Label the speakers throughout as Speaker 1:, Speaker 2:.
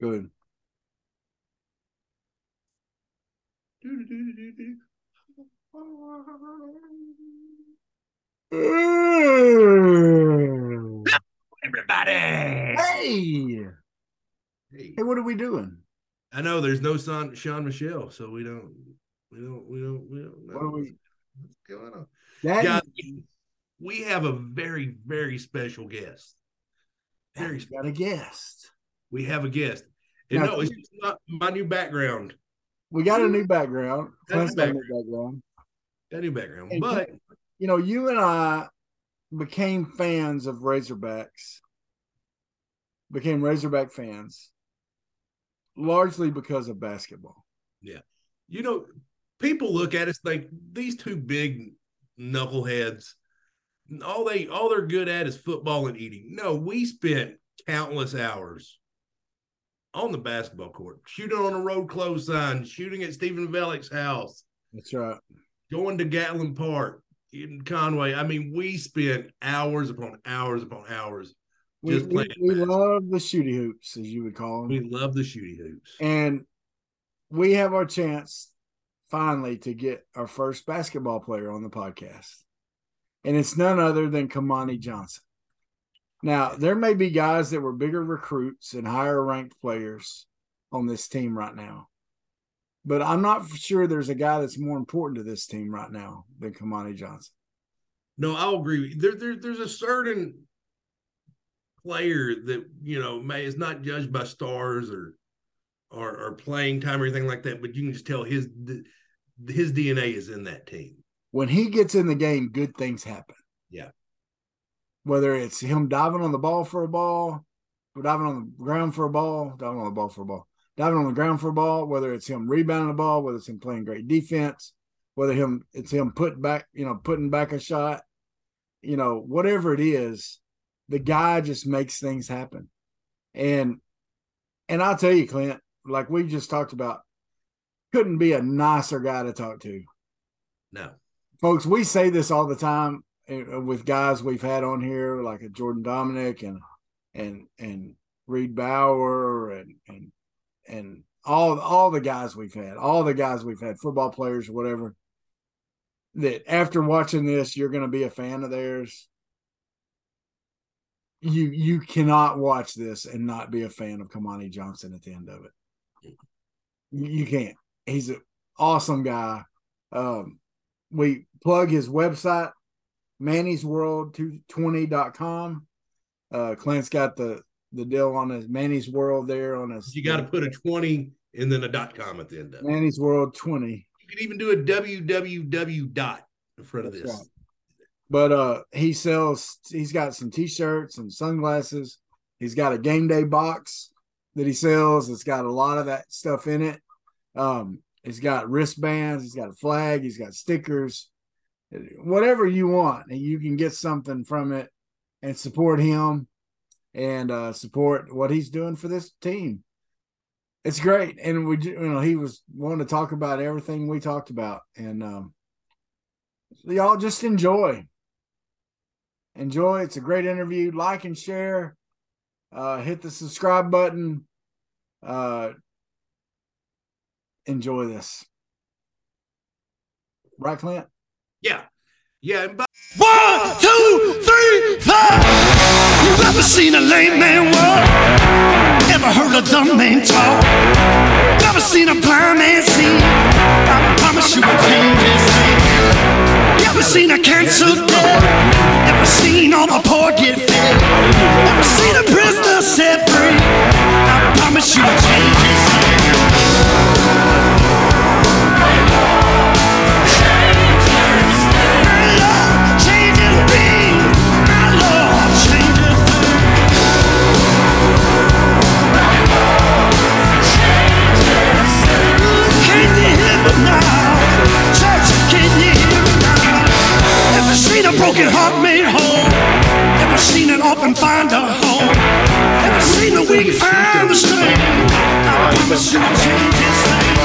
Speaker 1: Good.
Speaker 2: Everybody.
Speaker 1: Hey,
Speaker 2: Hey.
Speaker 1: hey, what are we doing?
Speaker 2: I know there's no son Sean Michelle, so we don't we don't we don't we don't know
Speaker 1: What are we-
Speaker 2: what's going on.
Speaker 1: That
Speaker 2: Guys, we have a very, very special guest. Special.
Speaker 1: got a guest.
Speaker 2: We have a guest. And
Speaker 1: Now,
Speaker 2: no, it's just not my new background.
Speaker 1: We got a new background.
Speaker 2: That's
Speaker 1: Clint's got a new background.
Speaker 2: That new background.
Speaker 1: And
Speaker 2: But
Speaker 1: You know, you and I became fans of Razorbacks. Became Razorback fans, largely because of basketball. Yeah.
Speaker 2: You know, people look at us like these two big knuckleheads. All they all they're good at is football and eating. No, we spent countless hours on the basketball court, shooting on a road close sign, shooting at Stephen Velik's house,
Speaker 1: That's right.
Speaker 2: going to Gatlin Park in Conway. I mean, we spent hours upon hours upon hours.
Speaker 1: We,
Speaker 2: Just playing
Speaker 1: we
Speaker 2: basketball.
Speaker 1: love the shooty hoops, as you would call them.
Speaker 2: We love the shooty hoops.
Speaker 1: and we have our chance finally to get our first basketball player on the podcast. And it's none other than Kamani Johnson. Now, there may be guys that were bigger recruits and higher ranked players on this team right now. But I'm not sure there's a guy that's more important to this team right now than Kamani Johnson.
Speaker 2: No, I'll agree. There, there, there's a certain player that you know may is not judged by stars or, or or playing time or anything like that, but you can just tell his his DNA is in that team.
Speaker 1: When he gets in the game, good things happen.
Speaker 2: Yeah.
Speaker 1: Whether it's him diving on the ball for a ball, or diving on the ground for a ball, diving on the ball for a ball, diving on the ground for a ball, whether it's him rebounding the ball, whether it's him playing great defense, whether him it's him putting back, you know, putting back a shot, you know, whatever it is, the guy just makes things happen. And and I'll tell you, Clint, like we just talked about, couldn't be a nicer guy to talk to
Speaker 2: No,
Speaker 1: folks, we say this all the time uh, with guys we've had on here, like a Jordan Domineck and and and Reed Bauer and and and all all the guys we've had, all the guys we've had, football players, whatever. That after watching this, you're going to be a fan of theirs. You you cannot watch this and not be a fan of Kamani Johnson at the end of it. You, you can't. He's an awesome guy. Um, we plug his website manny'sworld220.com uh clint's got the the deal on his manny's world there on his
Speaker 2: you got to put a twenty and then a dot com at the end of it.
Speaker 1: manny's world 20
Speaker 2: You can even do a www dot in front of
Speaker 1: That's
Speaker 2: this.
Speaker 1: right. but uh he sells he's got some t-shirts and sunglasses he's got a game day box that he sells it's got a lot of that stuff in it um he's got wristbands he's got a flag he's got stickers whatever you want and you can get something from it and support him and uh support what he's doing for this team. It's great and we you know he was wanting to talk about everything we talked about and um y'all just enjoy. Enjoy it's a great interview like and share uh hit the subscribe button uh enjoy this right clint
Speaker 2: Yeah, yeah. And by
Speaker 3: One, two, three, four. You ever seen a lame man walk? Ever heard a dumb man talk? Ever seen a blind man see? I promise you will change his name. You ever seen a cancer dead? Ever seen all the weak the? I promise you will change his name.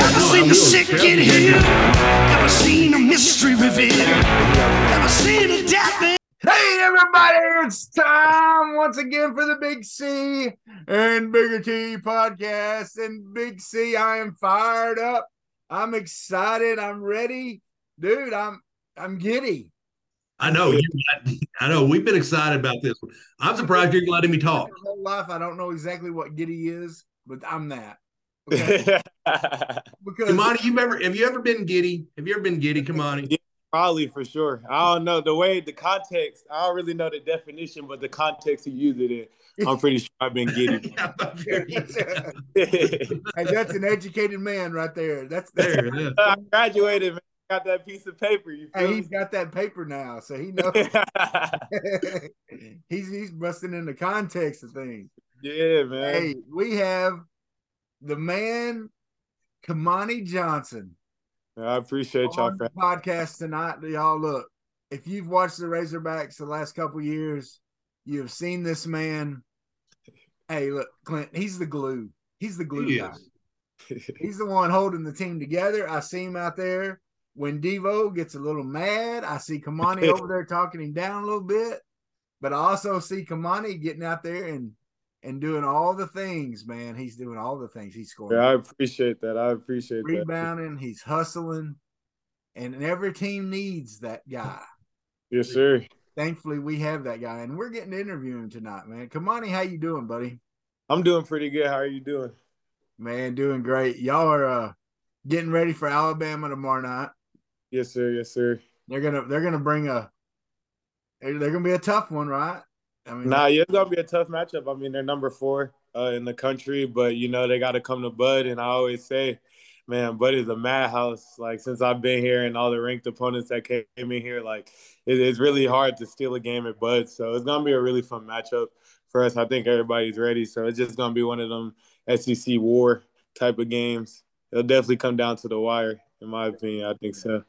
Speaker 3: Ever seen the sick get healed? Ever seen a mystery revealed? Ever seen a death man?
Speaker 2: hey, everybody.
Speaker 1: everybody, it's time once again for the Big C and Bigger T podcast. And Big C, I am fired up. I'm excited. I'm ready, dude. I'm I'm giddy.
Speaker 2: I know you. I know we've been excited about this one. I'm surprised you're letting me talk.
Speaker 1: My whole life, I don't know exactly what giddy is, but I'm that. Okay? because
Speaker 2: Kamani, you've ever have you ever been giddy? Have you ever been giddy, Kamani?
Speaker 4: Probably for sure. I don't know the way the context. I don't really know the definition, but the context you use it in, I'm pretty sure I've been giddy.
Speaker 1: hey, that's an educated man right there. That's, that's
Speaker 2: there. Yeah.
Speaker 4: I graduated, man. Got that piece of paper. You
Speaker 1: Hey,
Speaker 4: feel
Speaker 1: he's got that paper now, so he knows. he's he's busting in the context of things.
Speaker 4: yeah, man.
Speaker 1: Hey, we have the man, Kamani Johnson,
Speaker 4: I appreciate y'all for
Speaker 1: the podcast tonight. Y'all look, if you've watched the Razorbacks the last couple years, you have seen this man. Hey, look, Clint, he's the glue. He's the glue
Speaker 2: He
Speaker 1: guy.
Speaker 2: is.
Speaker 1: He's the one holding the team together. I see him out there. When Devo gets a little mad, I see Kamani over there talking him down a little bit. But I also see Kamani getting out there and and doing all the things, man. He's doing all the things. He's scoring,
Speaker 4: Yeah, I appreciate that. I appreciate that.
Speaker 1: rebounding, he's hustling, and every team needs that guy.
Speaker 4: Yes, sir.
Speaker 1: Thankfully, we have that guy, and we're getting to interview him tonight, man. Kamani, how you doing, buddy?
Speaker 4: I'm doing pretty good. How are you doing?
Speaker 1: Man, doing great. Y'all are uh, getting ready for Alabama tomorrow night.
Speaker 4: Yes, sir. Yes, sir.
Speaker 1: They're gonna they're gonna bring a they're they're gonna be a tough one, right? I mean,
Speaker 4: Nah, yeah, it's gonna be a tough matchup. I mean, they're number four uh, in the country, but you know they got to come to Bud. And I always say, man, Bud is a madhouse. Like since I've been here and all the ranked opponents that came in here, like it, it's really hard to steal a game at Bud. So it's gonna be a really fun matchup for us. I think everybody's ready. So it's just gonna be one of them SEC war type of games. It'll definitely come down to the wire, in my opinion. I think so.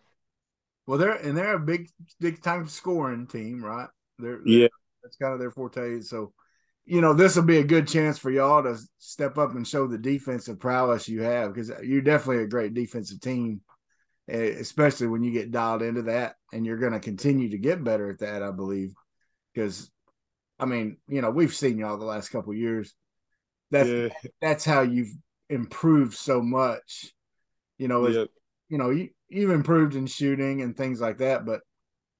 Speaker 1: Well, they're and they're a big big time scoring team, right? They're,
Speaker 4: Yeah.
Speaker 1: that's kind of their forte. So, you know, this will be a good chance for y'all to step up and show the defensive prowess you have because you're definitely a great defensive team, especially when you get dialed into that, and you're going to continue to get better at that, I believe. Because, I mean, you know, we've seen y'all the last couple of years. That's
Speaker 4: yeah.
Speaker 1: that's how you've improved so much. You know,
Speaker 4: Yep.
Speaker 1: you know, you you've improved in shooting and things like that, but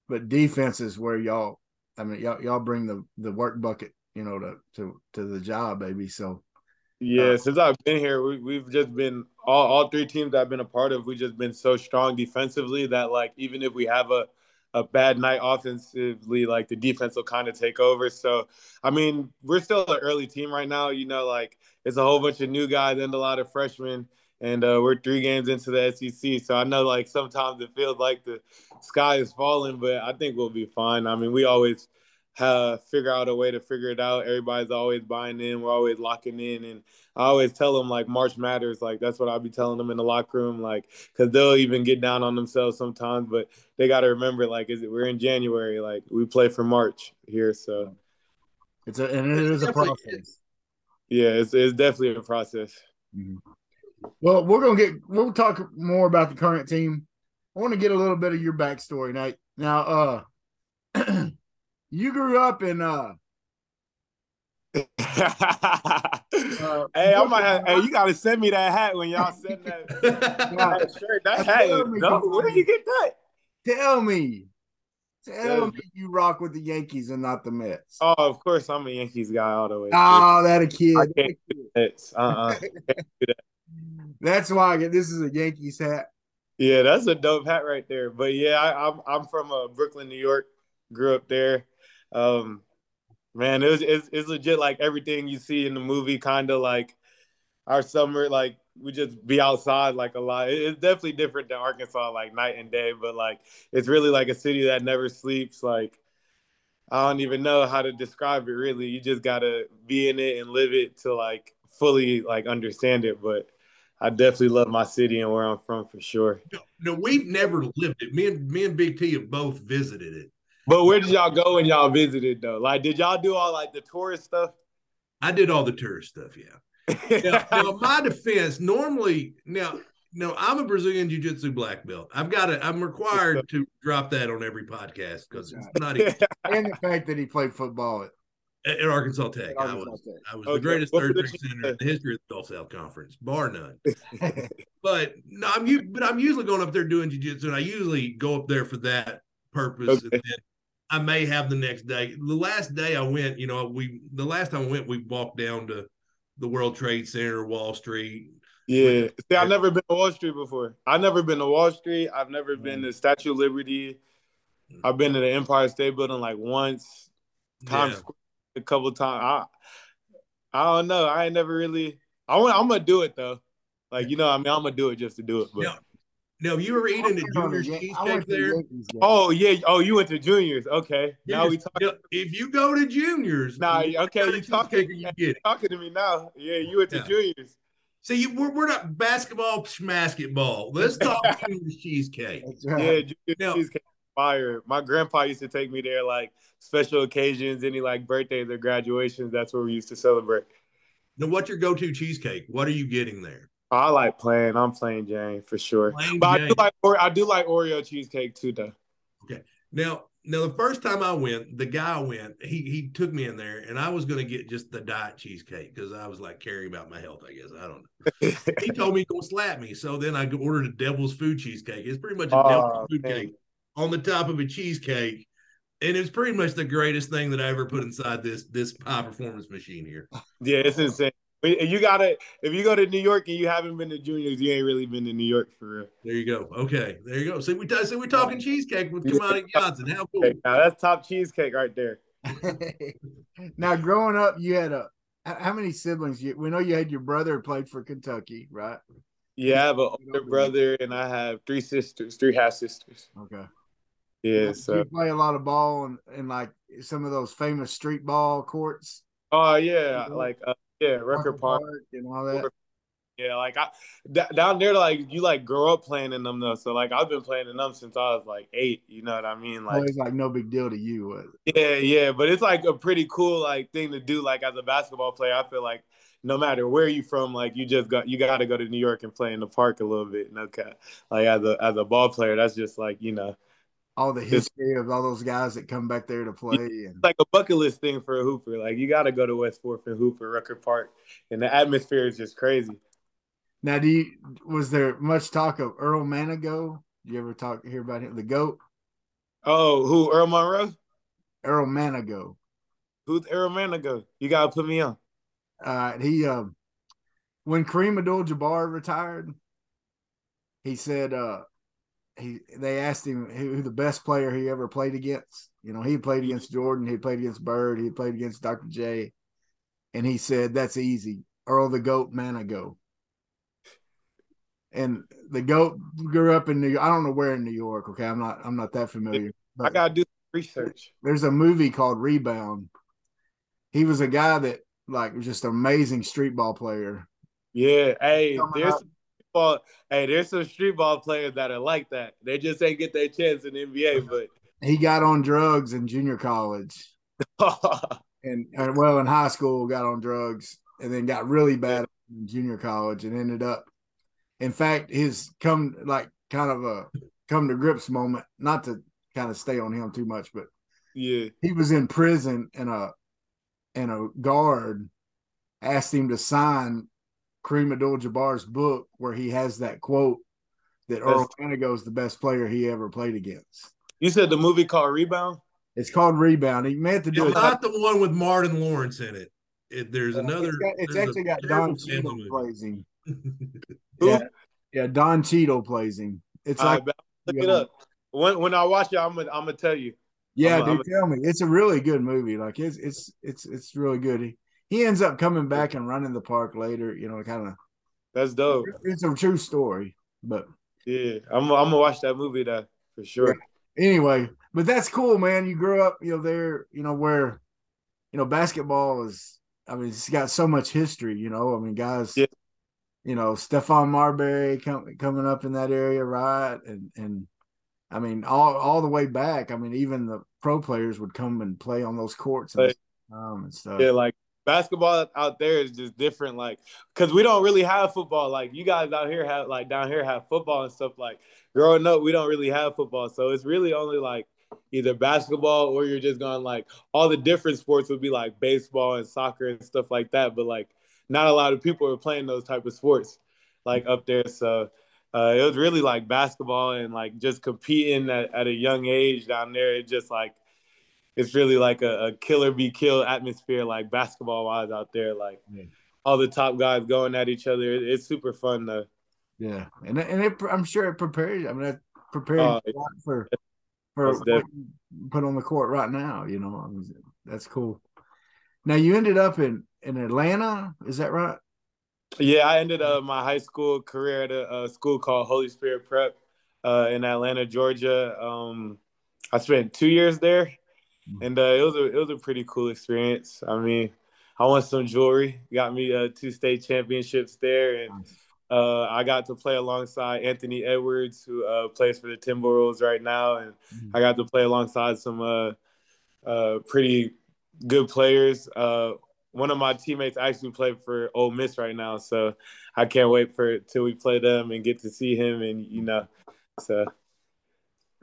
Speaker 1: but defense is where y'all I mean y'all y'all bring the the work bucket, you know, to to to the job, baby. So
Speaker 4: Yeah,
Speaker 1: Uh,
Speaker 4: since I've been here, we, we've just been all, all three teams I've been a part of. We've just been so strong defensively that like even if we have a a bad night offensively, like the defense will kind of take over. So I mean, we're still an early team right now. You know, like it's a whole bunch of new guys and a lot of freshmen, and uh, we're three games into the SEC. So I know like sometimes it feels like the sky is falling, but I think we'll be fine. I mean, we always uh, figure out a way to figure it out. Everybody's always buying in. We're always locking in, and I always tell them like March matters. Like that's what I'll be telling them in the locker room. Like because they'll even get down on themselves sometimes, but they got to remember like is it we're in January. Like we play for March here, so
Speaker 1: it's a and it is a process.
Speaker 4: yeah, it's it's definitely a process.
Speaker 1: Well, we're gonna get we'll talk more about the current team. I want to get a little bit of your backstory, Nate. Now, uh you grew up in uh
Speaker 4: hey, I might have. Hey, you gotta send me that hat when y'all send that. that shirt. That hat.
Speaker 1: Tell me,
Speaker 4: No, where did you get that?
Speaker 1: tell me. Tell me you rock with the Yankees and not the Mets.
Speaker 4: Oh, of course, I'm a Yankees guy all the way.
Speaker 1: Oh, that a kid.
Speaker 4: I can't do Mets. Uh-uh.
Speaker 1: That's why I get this is a Yankees hat.
Speaker 4: Yeah, that's a dope hat right there. But yeah, I, I'm I'm from uh, Brooklyn, New York. Grew up there. Um, man, it was it's, it's legit like everything you see in the movie. Kind of like our summer, like we just be outside like a lot. It- It's definitely different than Arkansas, like night and day. But like it's really like a city that never sleeps. Like I don't even know how to describe it. Really, you just gotta be in it and live it to like fully like understand it. But I definitely love my city and where I'm from for sure.
Speaker 2: no, we've never lived it. Me and me and Big T have both visited it.
Speaker 4: But where did y'all go when y'all visited though? Like, did y'all do all like the tourist stuff?
Speaker 2: I did all the tourist stuff, yeah. Now, now, my defense, normally, now no, I'm a Brazilian Jiu Jitsu black belt. I've got to. I'm required to drop that on every podcast because it's not even
Speaker 1: and the fact that he played football at,
Speaker 2: at Arkansas Tech. I was. I was
Speaker 4: Okay,
Speaker 2: the greatest third center in the history of the Gulf South Conference, bar none. But no, I'm but I'm usually going up there doing jiu-jitsu, and I usually go up there for that purpose.
Speaker 4: Okay.
Speaker 2: And then I may have the next day. The last day I went, you know, we the last time I went, we walked down to the World Trade Center, Wall Street.
Speaker 4: Yeah. See, I've never been to Wall Street before. I've never been to Wall Street. I've never been mm. to Statue of Liberty. I've been to the Empire State Building like once. Times
Speaker 2: Yeah.
Speaker 4: Square a couple times. I, I don't know. I ain't never really. I want. I'm gonna do it though. Like you know, I mean, I'm gonna do it just to do it. But
Speaker 2: Yeah. Now you were eating at
Speaker 1: I went to
Speaker 2: Junior's
Speaker 1: the Yan-
Speaker 2: cheesecake
Speaker 1: went to the
Speaker 2: there.
Speaker 1: Yankees game.
Speaker 4: oh yeah. Oh, you went to juniors. Okay. Now we
Speaker 2: Juniors-
Speaker 4: talk,
Speaker 2: yeah, if you go to Juniors,
Speaker 4: Nah,
Speaker 2: you
Speaker 4: okay,
Speaker 2: got a
Speaker 4: you talking-
Speaker 2: cheesecake you get it.
Speaker 4: talking to me now. Yeah, you went to
Speaker 2: Yeah.
Speaker 4: juniors.
Speaker 2: See, you, we're, we're not basketball, basketball. Let's talk Junior's cheesecake.
Speaker 1: Right.
Speaker 4: Yeah, juniors
Speaker 2: Now-
Speaker 4: cheesecake fire. My grandpa used to take me there like special occasions, any like birthdays or graduations. That's where we used to celebrate.
Speaker 2: Now, what's your go-to cheesecake? What are you getting there?
Speaker 4: I like plain. I'm playing Jane for sure.
Speaker 2: Plain
Speaker 4: But I do like I do like Oreo cheesecake too, though. Okay.
Speaker 2: Now, now the first time I went, the guy went, he he took me in there, and I was going to get just the diet cheesecake because I was like caring about my health. I guess I don't know. He told me don't slap me, so then I ordered a devil's food cheesecake. It's pretty much a
Speaker 4: Oh,
Speaker 2: devil's food
Speaker 4: man.
Speaker 2: cake on the top of a cheesecake, and it's pretty much the greatest thing that I ever put inside this this high performance machine here.
Speaker 4: yeah, it's insane. You gotta if you go to New York and you haven't been to juniors, you ain't really been to New York for real.
Speaker 2: There you go. Okay, there you go. See, we see we're talking cheesecake with Kamani Johnson. How cool!
Speaker 4: Okay, now that's top cheesecake right there.
Speaker 1: now, growing up, you had a how how many siblings? You, we know you had your brother played for Kentucky, right?
Speaker 4: Yeah, I have an older brother and I have three sisters, three half sisters.
Speaker 1: Okay.
Speaker 4: Yeah, so you
Speaker 1: play a lot of ball and, and like some of those famous street ball courts,
Speaker 4: oh yeah, like uh, yeah, Rucker Park.
Speaker 1: and all that.
Speaker 4: Yeah, like I d- down there, like you like grow up playing in them though. So like I've been playing in them since I was like eight. You know what I mean?
Speaker 1: Like,
Speaker 4: Like
Speaker 1: it's like no big deal to you. Was it?
Speaker 4: yeah, yeah. But it's like a pretty cool like thing to do. Like as a basketball player, I feel like no matter where you from, like you just got you got to go to New York and play in the park a little bit. No cap. Like as a as a ball player, that's just like you know
Speaker 1: all the history of all those guys that come back there to play. And
Speaker 4: like a bucket list thing for a hooper. Like you got to go to West Fourth and Hooper Rucker Park, and the atmosphere is just crazy.
Speaker 1: now, do you was there much talk of Earl Manigault? You ever talk hear about him? The goat,
Speaker 4: Oh, who Earl Monroe?
Speaker 1: Earl Manigault.
Speaker 4: Who's Earl Manigault? You gotta put me on.
Speaker 1: Uh, he um, when Kareem Abdul-Jabbar retired, he said uh, he they asked him who, the best player he ever played against. You know, he played against Jordan, he played against Bird, he played against Dr. J, and he said that's easy. Earl the Goat Manigault. And the goat grew up in New York. I don't know where in New York. Okay, I'm not. I'm not that familiar.
Speaker 4: I gotta do research.
Speaker 1: there's a movie called Rebound. He was a guy that like was just an amazing street ball player.
Speaker 4: Yeah, hey,
Speaker 1: Coming
Speaker 4: there's
Speaker 1: up.
Speaker 4: Ball, hey, there's some street ball players that are like that. They just ain't get their chance in the NBA, but
Speaker 1: He got on drugs in junior college, and, and well in high school got on drugs, and then got really bad in junior college, and ended up. In fact, his come like kind of a come to grips moment. Not to kind of stay on him too much, but
Speaker 4: yeah,
Speaker 1: he was in prison and a and a guard asked him to sign Kareem Abdul-Jabbar's book where he has that quote that Earl Manigault is the best player he ever played against.
Speaker 4: you said the movie called Rebound.
Speaker 1: It's called Rebound. He meant to do
Speaker 2: It's
Speaker 1: it.
Speaker 2: not the one with Martin Lawrence in it. it there's another.
Speaker 1: It's, got- it's
Speaker 2: there's
Speaker 1: actually got Don
Speaker 2: family
Speaker 1: Cheadle plays him. Yeah, yeah, Don Cheadle plays him. It's
Speaker 4: All
Speaker 1: like
Speaker 4: right, but look it up. When when I watch it, I'm gonna I'm gonna tell you.
Speaker 1: Yeah,
Speaker 4: I'm a-
Speaker 1: dude, tell me. It's a really good movie. Like it's it's it's it's really good. He, he ends up coming back and running the park later. You know, kind of.
Speaker 4: That's dope.
Speaker 1: It's a true story, but
Speaker 4: Yeah, I'm I'm gonna watch that movie though for sure.
Speaker 1: anyway, but that's cool, man. You grew up, you know, there, you know, where, you know, basketball is. I mean, it's got so much history. You know, I mean, guys.
Speaker 4: Yeah.
Speaker 1: You know, Stephon Marbury com- coming up in that area, right? And and I mean, all all the way back. I mean, even the pro players would come and play on those courts and, um, and stuff.
Speaker 4: Yeah, like basketball out there is just different. Like, cause we don't really have football. Like you guys out here have like down here have football and stuff. Like growing up, we don't really have football, so it's really only like either basketball or you're just going like all the different sports would be like baseball and soccer and stuff like that. But like not a lot of people are playing those type of sports like up there. So uh, it was really like basketball and like just competing at, at a young age down there. It just like it's really like a, a killer be killed atmosphere, like basketball wise out there. Like yeah. all the top guys going at each other. It, it's super fun though.
Speaker 1: Yeah, and and it, I'm sure it prepares. I mean, it prepares uh, for for what put on the court right now. You know, I mean, that's cool. Now you ended up in in Atlanta. Is that right?
Speaker 4: Yeah, I ended uh, my high school career at a, a school called Holy Spirit Prep uh, in Atlanta, Georgia. Um, I spent two years there. And uh, it was a it was a pretty cool experience. I mean, I won some jewelry, got me uh, two state championships there, and uh, I got to play alongside Anthony Edwards, who uh, plays for the Timberwolves right now, and mm-hmm. I got to play alongside some uh, uh pretty good players. Uh, one of my teammates actually played for Ole Miss right now, so I can't wait for till we play them and get to see him, and you know, so.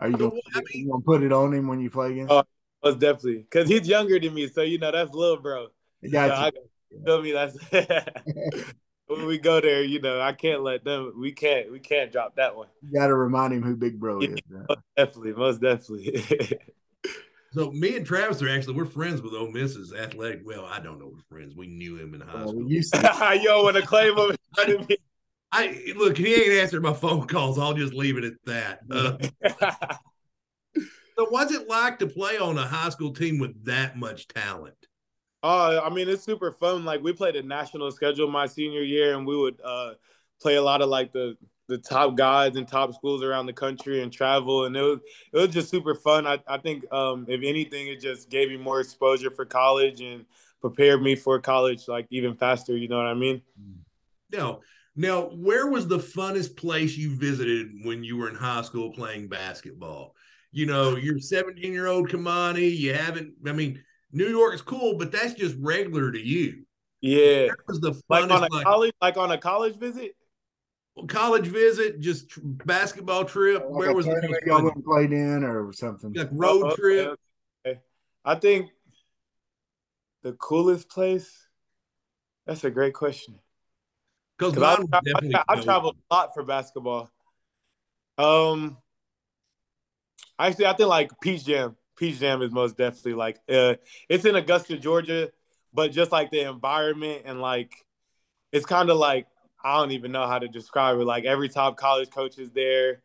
Speaker 1: Are you gonna, you gonna put it on him when you play against? Oh,
Speaker 4: most definitely, because he's younger than me, so you know that's little bro. Got so you. I, feel me? That's when we go there, you know, I can't let them. We can't. We can't drop that one.
Speaker 1: You got to remind him who Big Bro is.
Speaker 4: most definitely, most definitely.
Speaker 2: so me and Travis are actually we're friends with Ole Miss's athletic. Well, I don't know we're friends. We knew him in high school. Well, used
Speaker 4: to. Yo, want to claim him?
Speaker 2: I look. He ain't answered my phone calls. I'll just leave it at that. Uh, so, what's it like to play on a high school team with that much talent?
Speaker 4: Uh, I mean, it's super fun. Like we played a national schedule my senior year, and we would uh, play a lot of like the the top guys and top schools around the country and travel, and it was it was just super fun. I I think um, if anything, it just gave me more exposure for college and prepared me for college like even faster. You know what I mean?
Speaker 2: Now, now, where was the funnest place you visited when you were in high school playing basketball? You know, you're 17 year old Kamani. You haven't. I mean New York is cool, but that's just regular to you.
Speaker 4: Yeah. That was the like on a like, college, like on a college visit.
Speaker 2: College visit, just tr- basketball trip. Like Where was the
Speaker 1: y'all went played in or something?
Speaker 2: Like road oh, trip.
Speaker 4: Okay. I think the coolest place. That's a great question. Because I, I, I, I traveled a lot for basketball. Um, actually, I think like Peach Jam. Peach Jam is most definitely like uh, it's in Augusta, Georgia, but just like the environment and like it's kind of like I don't even know how to describe it. Like every top college coach is there,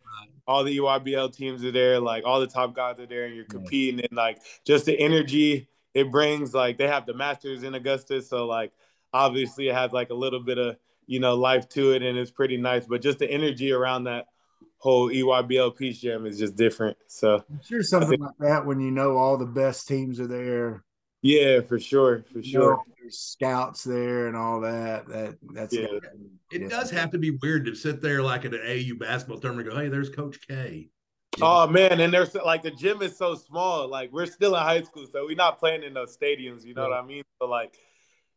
Speaker 4: all the EYBL teams are there, like all the top guys are there, and you're competing and like just the energy it brings. Like they have the Masters in Augusta, so like obviously it has like a little bit of you know life to it, and it's pretty nice. But just the energy around that whole EYBL Peach Jam is just different. So
Speaker 1: I'm sure something think, like that when you know all the best teams are there.
Speaker 4: Yeah, for sure, for sure.
Speaker 1: there's scouts there and all that. That that's
Speaker 2: yeah. It does have to be weird to sit there like at an AU basketball tournament and go, "Hey, there's Coach
Speaker 4: K." Yeah. Oh man, and there's like the gym is so small. Like we're still in high school, so we're not playing in those stadiums. You know yeah. what I mean? So like,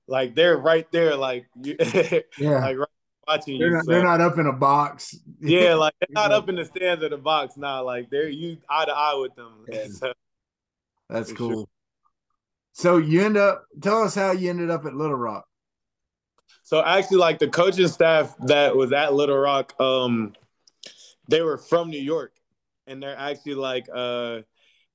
Speaker 4: like they're right there. Like yeah,
Speaker 1: like right watching they're you. Not, so. They're not up in a box.
Speaker 4: Yeah, like they're not up in the stands of the box now. Like they're you eye to eye with them. Yeah. So,
Speaker 1: That's cool. Sure. So you end up tell us how you ended up at Little Rock.
Speaker 4: So actually, like the coaching staff that was at Little Rock, um, they were from New York, and they're actually like uh,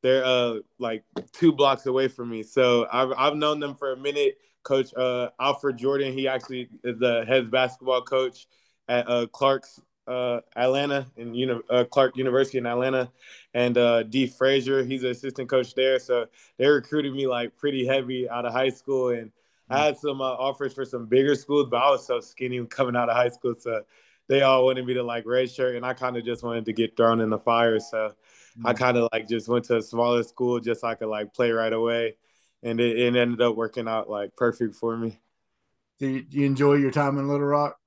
Speaker 4: they're uh like two blocks away from me. So I've I've known them for a minute. Coach uh, Alfred Jordan. He actually is the head basketball coach at uh, Clark's uh, Atlanta and know uh, Clark University in Atlanta, and uh, D Frazier. He's an assistant coach there. So they recruited me like pretty heavy out of high school, and I had some uh, offers for some bigger schools, but I was so skinny coming out of high school, so they all wanted me to like redshirt, and I kind of just wanted to get thrown in the fire. So mm-hmm. I kind of like just went to a smaller school just so I could like play right away and it, it ended up working out like perfect for me.
Speaker 1: Did you enjoy your time in Little Rock?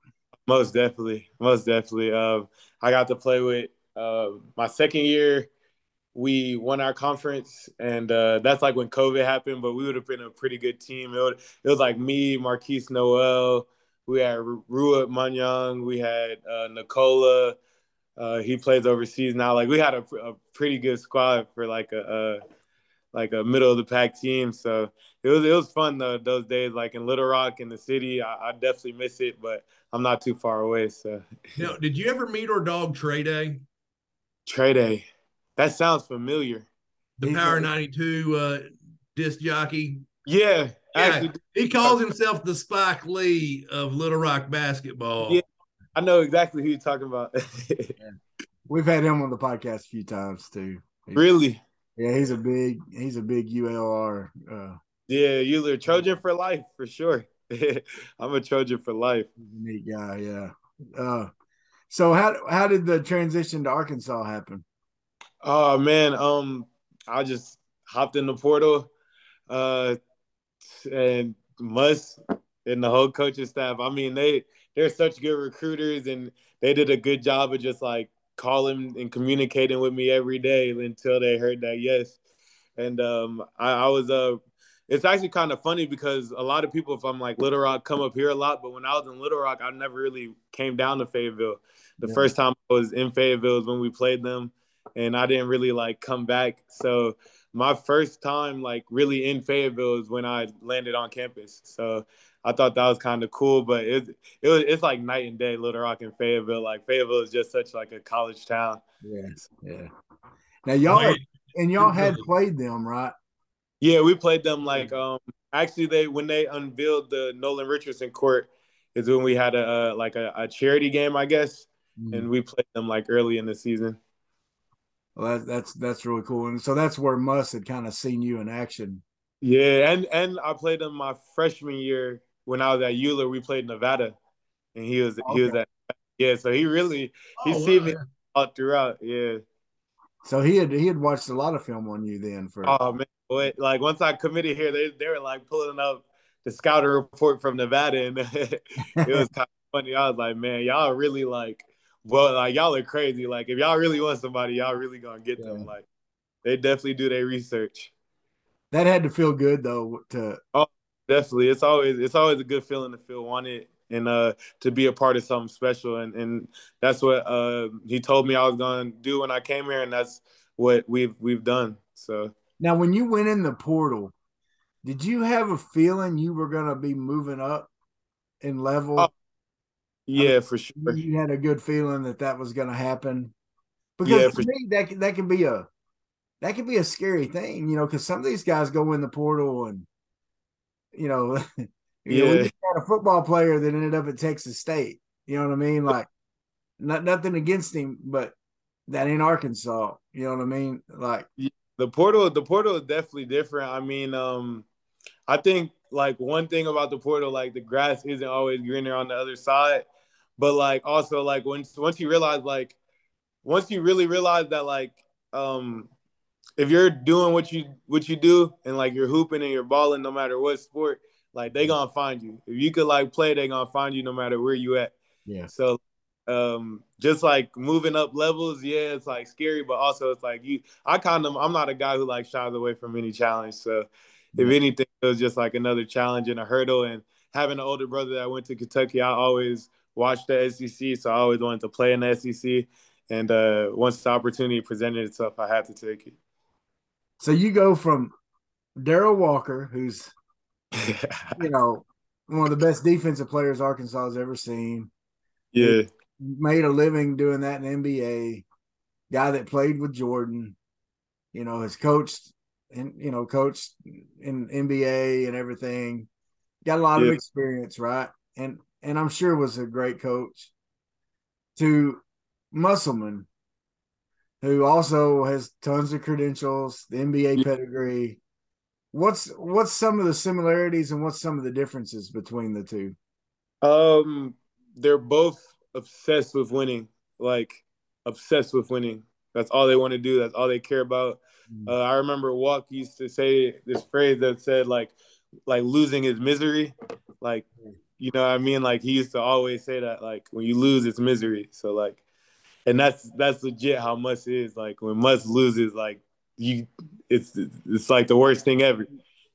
Speaker 4: Most definitely, most definitely. Um, I got to play with uh, my second year. we won our conference, and uh, that's like when COVID happened. But we would have been a pretty good team. It, would, it was like me, Markquis Nowell. we had Ruot Monyyong, we had uh, Nikola. Uh, he plays overseas now. Like we had a, a pretty good squad for like a, a, like a middle of the pack team. So it was it was fun though those days. Like in Little Rock in the city, I, I definitely miss it, but I'm not too far away. So.
Speaker 2: Now, did you ever meet our dog Trey Day?
Speaker 4: Trey Day, that sounds familiar.
Speaker 2: The Power 92 uh, disc jockey.
Speaker 4: Yeah,
Speaker 2: yeah, he calls himself the Spike Lee of Little Rock basketball.
Speaker 4: Yeah, I know exactly who you're talking about.
Speaker 1: yeah. We've had him on the podcast a few times too.
Speaker 4: He's, really?
Speaker 1: Yeah, he's a big he's a big ULR. Uh,
Speaker 4: yeah, you're a Trojan for life for sure. I'm a Trojan for life.
Speaker 1: Neat guy, yeah. Uh, so how how did the transition to Arkansas happen?
Speaker 4: Oh man, um, I just hopped in the portal. Uh, and Muss and the whole coaching staff. I mean, they they're such good recruiters, and they did a good job of just like calling and communicating with me every day until they heard that yes. And um, I, I was uh, it's actually kind of funny because a lot of people from like Little Rock come up here a lot, but when I was in Little Rock, I never really came down to Fayetteville. The yeah. first time I was in Fayetteville was when we played them, and I didn't really like come back. So my first time like really in Fayetteville is when I landed on campus. So I thought that was kind of cool, but it it was it's like night and day, Little Rock and Fayetteville. Like Fayetteville is just such like a college town.
Speaker 1: Yes, yeah. Now y'all and y'all had played them, right?
Speaker 4: Yeah, we played them like um actually they when they unveiled the Nolan Richardson court is when we had a, like a, a, charity game, I guess, mm. and we played them like early in the season.
Speaker 1: Well, that, that's that's really cool, and so that's where Muss had kind of seen you in action.
Speaker 4: Yeah, and and I played him my freshman year when I was at Euler. We played Nevada, and he was okay. he was at yeah. So he really he oh, seen wow, me all throughout. Yeah.
Speaker 1: So he had he had watched a lot of film on you then for.
Speaker 4: Oh man, boy, like once I committed here, they they were like pulling up the scouting report from Nevada, and it was kind of funny. I was like, man, y'all really like well, like y'all are crazy. Like if y'all really want somebody, y'all really gonna get yeah. them. Like they definitely do their research.
Speaker 1: That had to feel good though. To
Speaker 4: oh, definitely, it's always it's always a good feeling to feel wanted and uh to be a part of something special. And and that's what uh he told me I was gonna do when I came here, and that's what we've we've done. So
Speaker 1: now, when you went in the portal, did you have a feeling you were gonna be moving up in level?
Speaker 4: Oh, yeah, I mean, for sure.
Speaker 1: You had a good feeling that that was going to happen. Because yeah, for me, that that can be a that can be a scary thing, you know, because some of these guys go in the portal and you know, you yeah. know, we had a football player that ended up at Texas State. You know what I mean? Like, not nothing against him, but that ain't Arkansas. You know what I mean? Like
Speaker 4: the portal, the portal is definitely different. I mean, um, I think like one thing about the portal, like the grass isn't always greener on the other side. But like also like once once you realize like once you really realize that like um if you're doing what you what you do and like you're hooping and you're balling no matter what sport, like they gonna find you. If you could like play, they gonna find you no matter where you at.
Speaker 1: Yeah.
Speaker 4: So um just like moving up levels, yeah, it's like scary, but also it's like you I kind of I'm not a guy who like shies away from any challenge. So if anything, it was just like another challenge and a hurdle. And having an older brother that went to Kentucky, I always watched the SEC, so I always wanted to play in the SEC. And uh, once the opportunity presented itself, I had to take it.
Speaker 1: So you go from Darrell Walker, who's you know one of the best defensive players Arkansas has ever seen.
Speaker 4: Yeah,
Speaker 1: made a living doing that in NBA. Guy that played with Jordan, you know, has coached and you know coached in NBA and everything. Got a lot yeah. of experience, right? And and I'm sure was a great coach, to Musselman, who also has tons of credentials, the NBA pedigree. What's what's some of the similarities and what's some of the differences between the two?
Speaker 4: Um, they're both obsessed with winning, like obsessed with winning. That's all they want to do. That's all they care about. Mm. Uh, I remember Walk used to say this phrase that said like, like losing is misery. Like you know what I mean? Like he used to always say that, like when you lose, it's misery. So like and that's that's legit how Muss is. Like when Muss loses, like you, it's it's like the worst thing ever.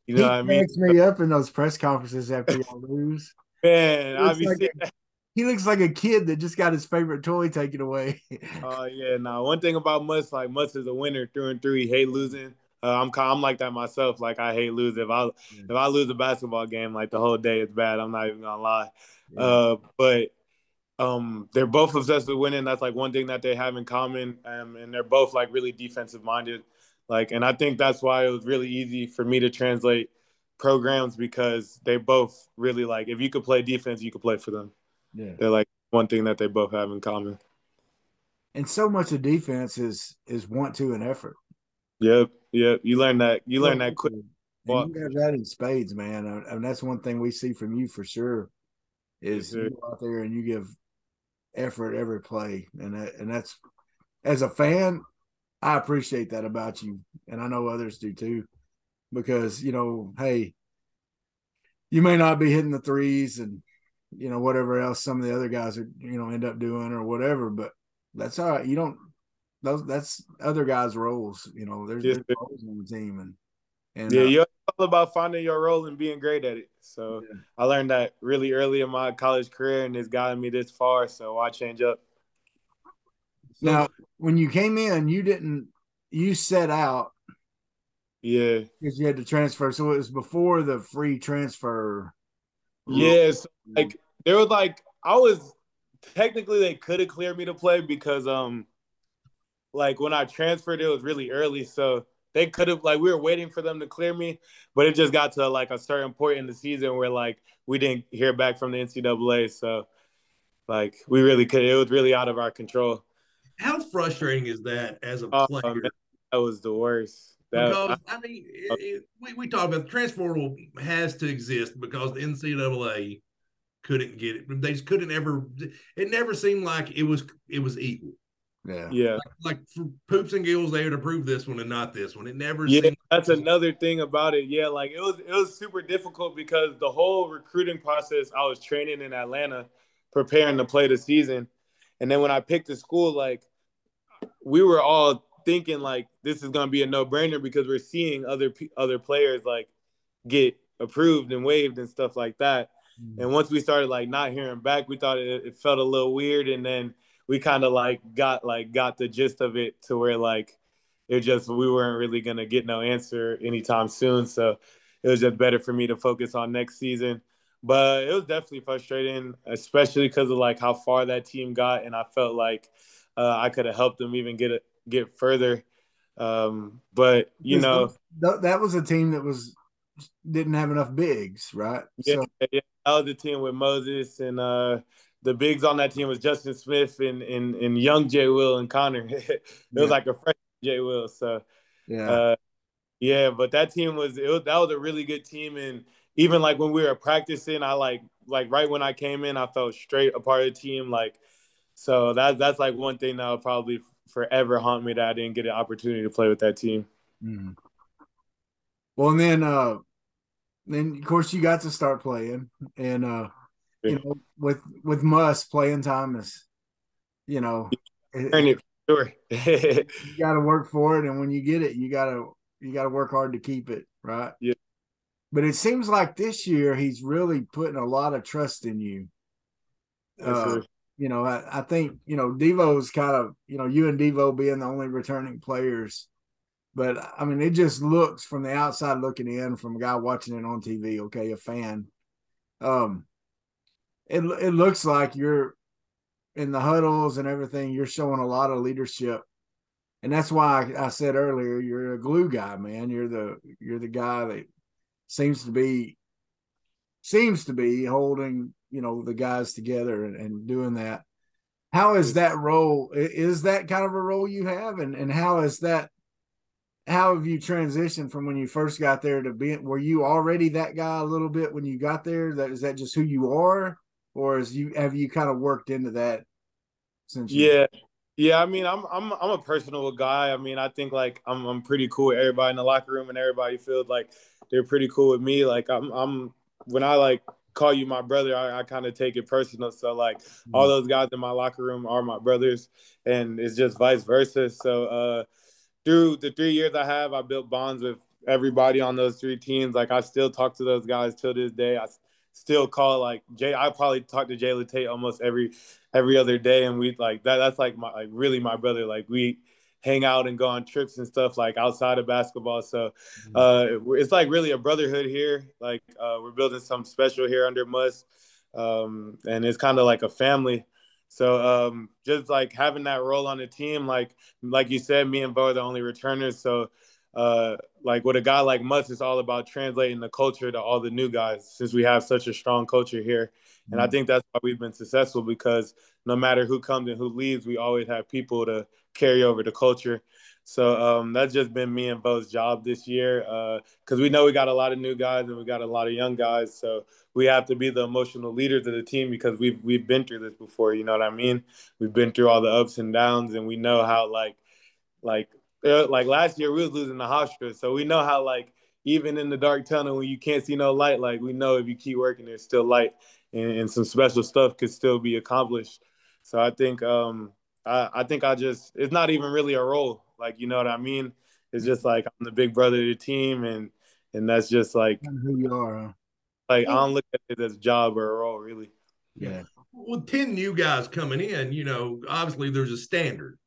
Speaker 4: You know
Speaker 1: he
Speaker 4: what I mean?
Speaker 1: cracks me up in those press conferences after y'all lose.
Speaker 4: Man,
Speaker 1: Looks
Speaker 4: I be
Speaker 1: like a- He looks like a kid that just got his favorite toy taken away.
Speaker 4: Oh yeah, nah. One thing about Muss, like Muss is a winner through and through. He hate losing. Uh, I'm I'm like that myself. Like I hate losing. If I if I lose a basketball game, like the whole day is bad. I'm not even gonna lie. Uh, but um, they're both obsessed with winning. That's like one thing that they have in common. Um, and they're both like really defensive minded. Like, and I think that's why it was really easy for me to translate programs because they both really like. If you could play defense, you could play for them.
Speaker 1: yeah.
Speaker 4: They're like one thing that they both have in common.
Speaker 1: And so much of defense is is want to and effort.
Speaker 4: Yep, yep. You learn that. You learn that quick.
Speaker 1: And you have that in spades, man. And- And that's one thing we see from you for sure. Is
Speaker 4: Yes,
Speaker 1: you go out there and you give effort every play, and that, and that's as a fan, I appreciate that about you, and I know others do too, because you know, hey, you may not be hitting the threes and you know whatever else some of the other guys are you know end up doing or whatever, but that's all right. You don't those that's other guys' roles. You know, there's,
Speaker 4: Yes,
Speaker 1: there's roles on the team, and and
Speaker 4: Yeah,
Speaker 1: uh,
Speaker 4: about finding your role and being great at it. So
Speaker 1: Yeah.
Speaker 4: I learned that really early in my college career, and it's gotten me this far. So why change up?
Speaker 1: Now, when you came in, you didn't you set out
Speaker 4: Yeah,
Speaker 1: because you had to transfer. So it was before the free transfer. Yes,
Speaker 4: yeah. So, like there was like I was technically they could have cleared me to play because um like when I transferred it was really early, so they could have like we were waiting for them to clear me, but it just got to like a certain point in the season where like we didn't hear back from the NCAA, so like we really could. It was really out of our control.
Speaker 2: How frustrating is that as a
Speaker 4: Oh,
Speaker 2: player?
Speaker 4: man, that was the worst. That,
Speaker 2: because I, mean, it, it, we we talk about the transfer portal has to exist because the NCAA couldn't get it. They just couldn't ever. It never seemed like it was it was equal.
Speaker 1: Yeah.
Speaker 4: yeah,
Speaker 2: Like for poops and gills, they to prove this one and not this one. It never
Speaker 4: yeah.
Speaker 2: seemed.
Speaker 4: That's another thing about it. Yeah, like it was it was super difficult because the whole recruiting process. I was training in Atlanta, preparing to play the season, and then when I picked the school, like we were all thinking like this is gonna be a no brainer because we're seeing other pe- other players like get approved and waived and stuff like that. Mm. And once we started like not hearing back, we thought it, it felt a little weird. And then we kind of like got like got the gist of it to where like it just we weren't really gonna get no answer anytime soon. So it was just better for me to focus on next season. But it was definitely frustrating, especially because of like how far that team got, and I felt like uh, I could have helped them even get it get further. Um, but you know,
Speaker 1: those- th- that was a team that was didn't have enough bigs, right?
Speaker 4: Yeah,
Speaker 1: So
Speaker 4: yeah, that was the team with Moses and uh the bigs on that team was Justin Smith and and, and young Jay Will and Connor. it
Speaker 1: Yeah.
Speaker 4: was like a fresh Jay Will. So
Speaker 1: yeah,
Speaker 4: uh yeah, but that team was it was that was a really good team and even like when we were practicing, I like like right when I came in, I felt straight a part of the team. Like so that that's like one thing that will probably forever haunt me that I didn't get an opportunity to play with that team.
Speaker 1: Mhm. Well, and then uh then of course you got to start playing and uh you know with with Muss playing time is you know it-
Speaker 4: sure.
Speaker 1: you got to work for it and when you get it you got to you got to work hard to keep it right?
Speaker 4: Yeah.
Speaker 1: but it seems like this year he's really putting a lot of trust in you. Uh, you know I, I think you know devo's kind of you know you and devo being the only returning players. But i mean it just looks from the outside looking in from a guy watching it on tv okay a fan. Um it, it looks like you're in the huddles and everything. You're showing a lot of leadership. And that's why I, I said earlier you're a glue guy man. You're the you're the guy that seems to be seems to be holding you know the guys together and, and doing that. How is that role is that kind of a role you have? And and how is that how have you transitioned from when you first got there to being were you already that guy a little bit when you got there? That is that just who you are or is you have you kind of worked into that since you,
Speaker 4: Yeah. Yeah, I mean, I'm I'm I'm a personable guy. I mean, I think like I'm I'm pretty cool with everybody in the locker room and everybody feels like they're pretty cool with me. Like I'm I'm when I like call you my brother, I, I kind of take it personal. So like mm-hmm. all those guys in my locker room are my brothers, and it's just vice versa. So uh, through the three years I have, I built bonds with everybody on those three teams. Like I still talk to those guys till this day. I still call like Jay. I probably talk to Jalen Tate almost every every other day, and we like that. That's like my like really my brother. Like we hang out and go on trips and stuff like outside of basketball. So mm-hmm. uh, it's like really a brotherhood here. Like uh, we're building something special here under Muss, um, and it's kind of like a family. So um, just like having that role on the team, like like you said, me and Bo are the only returners. So uh, like with a guy like Muss, it's all about translating the culture to all the new guys since we have such a strong culture here. And I mm-hmm. think that's why we've been successful because no matter who comes and who leaves, we always have people to carry over the culture. So um, that's just been me and Bo's job this year because uh, we know we got a lot of new guys and we got a lot of young guys. So we have to be the emotional leaders of the team because we've we've been through this before. You know what I mean? We've been through all the ups and downs, and we know how like like like last year we was losing the Hofstra, so we know how like even in the dark tunnel when you can't see no light, like we know if you keep working, there's still light, and, and some special stuff could still be accomplished. So I think um, I, I think I just it's not even really a role, like you know what I mean. It's just like I'm the big brother of the team, and and that's just like
Speaker 1: who you are. Huh?
Speaker 4: Like I don't look at it as a job or a role, really.
Speaker 1: Yeah.
Speaker 2: Well, ten new guys coming in, you know, obviously there's a standard.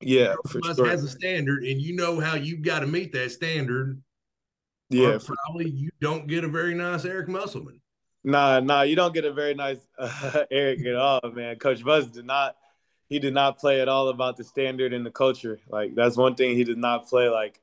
Speaker 4: Yeah, for
Speaker 2: sure. has a standard, and you know how you've got to meet that standard.
Speaker 4: Yeah,
Speaker 2: probably you don't get a very nice Eric Musselman.
Speaker 4: Nah, nah, you don't get a very nice uh, Eric at all, man. Coach Muss did not. He did not play at all about the standard and the culture. Like that's one thing he did not play. Like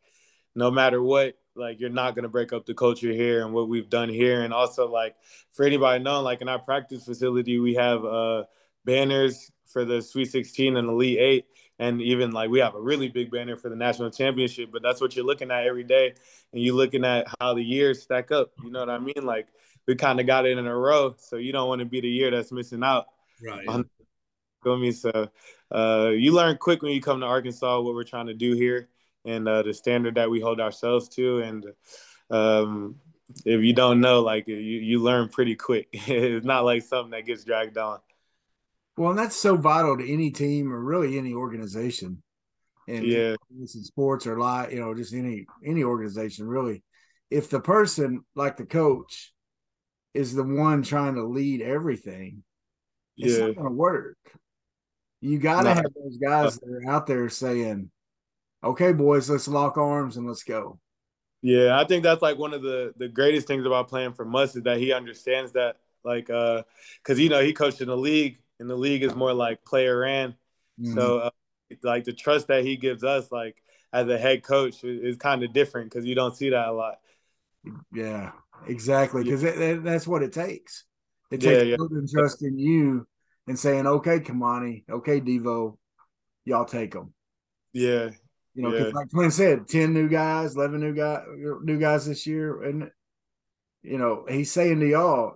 Speaker 4: no matter what, like you're not gonna break up the culture here and what we've done here. And also like for anybody knowing, like in our practice facility, we have uh banners for the Sweet 16 and Elite Eight. And even like we have a really big banner for the national championship but that's what you're looking at every day. And you're looking at how the years stack up. You know what i mean? Like we kind of got it in a row. So you don't want to be the year that's missing out.
Speaker 2: Right. On,
Speaker 4: feel me? So uh, you learn quick when you come to arkansas what we're trying to do here and uh, the standard that we hold ourselves to. And um, if you don't know like you, you learn pretty quick. It's not like something that gets dragged on
Speaker 1: well, and that's so vital to any team or really any organization. And
Speaker 4: yeah,
Speaker 1: in sports or like you know, just any any organization really. If the person like the coach is the one trying to lead everything, it's not going to work. You got to have those guys that are out there saying, "Okay, boys, let's lock arms and let's go."
Speaker 4: Yeah, I think that's like one of the the greatest things about playing for Muss is that he understands that, like, uh, because you know he coached in the league in the league is more like player ran. Mm-hmm. So uh, like the trust that he gives us, like as a head coach, is, kind of different because you don't see that a lot.
Speaker 1: Yeah, exactly. Because yeah. that's what it takes. It takes yeah, yeah. trusting you and saying, "Okay, Kamani, okay, Devo, y'all take them."
Speaker 4: Yeah,
Speaker 1: you know, yeah. like Clint said, ten new guys, eleven new guys, new guys this year, and you know, he's saying to y'all,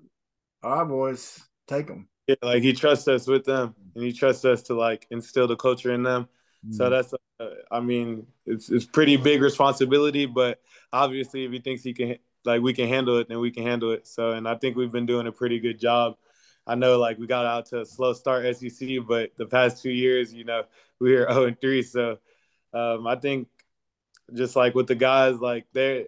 Speaker 1: "All right, boys, take them."
Speaker 4: Yeah, like he trusts us with them, and he trusts us to like instill the culture in them. Mm. So that's, uh, I mean, it's it's pretty big responsibility, but obviously, if he thinks he can, like, we can handle it, then we can handle it. So, and I think we've been doing a pretty good job. I know, like, we got out to a slow start SEC, but the past two years, you know, we were 0 and 3. So, um, I think just like with the guys, like they're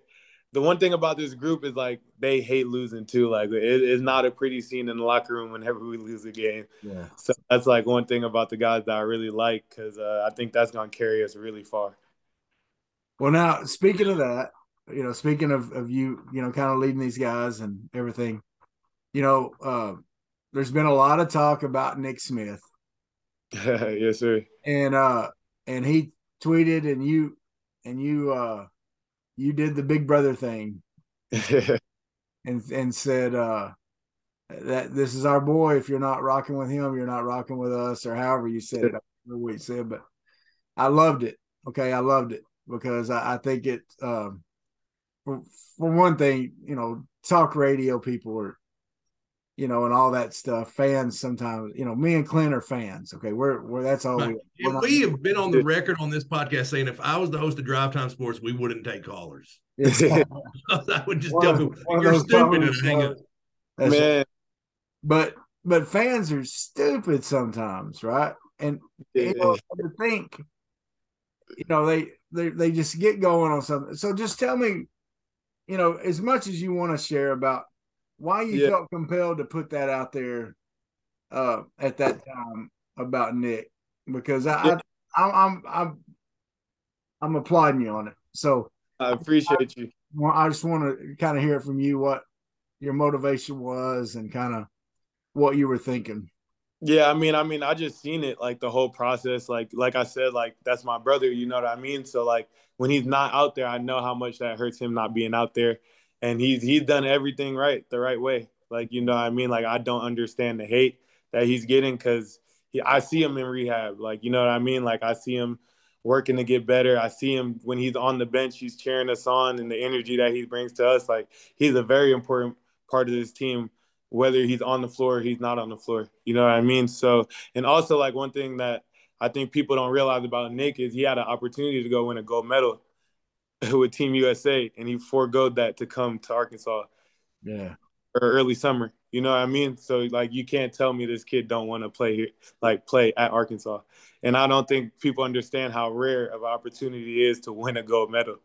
Speaker 4: the one thing about this group is like they hate losing too. Like it, it's not a pretty scene in the locker room whenever we lose a game.
Speaker 1: Yeah.
Speaker 4: So that's like one thing about the guys that I really like because uh, I think that's gonna carry us really far.
Speaker 1: Well, now speaking of that, you know, speaking of of you, you know, kind of leading these guys and everything, you know, uh, there's been a lot of talk about Nick Smith.
Speaker 4: yes, sir.
Speaker 1: And uh, and he tweeted, and you and you uh you did the big brother thing and and said uh that this is our boy. If you're not rocking with him you're not rocking with us or however you said it. I don't know what you said but i loved it. Okay. I loved it because i, I think it um for, for one thing you know talk radio people are you know, and all that stuff. Fans sometimes, you know, me and Clint are fans. Okay, we're we're that's all
Speaker 2: right. we. Not, we have been on the record on this podcast saying if I was the host of Drive Time Sports, we wouldn't take callers. I would just tell people you're stupid and hang up.
Speaker 1: That's
Speaker 4: Man,
Speaker 1: but but fans are stupid sometimes, right? And you know, to think, you know, they they they just get going on something. So just tell me, you know, as much as you want to share about why you
Speaker 4: Yeah.
Speaker 1: felt compelled to put that out there uh at that time about Nick, because I,
Speaker 4: Yeah.
Speaker 1: I I'm I'm I'm applauding you on it. So
Speaker 4: I appreciate you.
Speaker 1: I just want to kind of hear from you what your motivation was and kind of what you were thinking.
Speaker 4: Yeah, I mean, I mean, I just seen it like the whole process. Like, like I said, like that's my brother. You know what I mean? So like when he's not out there, I know how much that hurts him not being out there, and he's he's done everything right, the right way. Like you know I mean? Like I don't understand the hate that he's getting because he, I see him in rehab. Like you know what I mean? Like I see him working to get better. I see him when he's on the bench, he's cheering us on, and the energy that he brings to us. Like he's a very important part of this team whether he's on the floor or he's not on the floor. You know what I mean? So, and also like one thing that I think people don't realize about Nick is he had an opportunity to go win a gold medal with Team USA, and he foregoed that to come to Arkansas
Speaker 1: Yeah.
Speaker 4: or early summer. You know what I mean? So like you can't tell me this kid don't want to play here, like play at Arkansas. And I don't think people understand how rare of an opportunity it is to win a gold medal.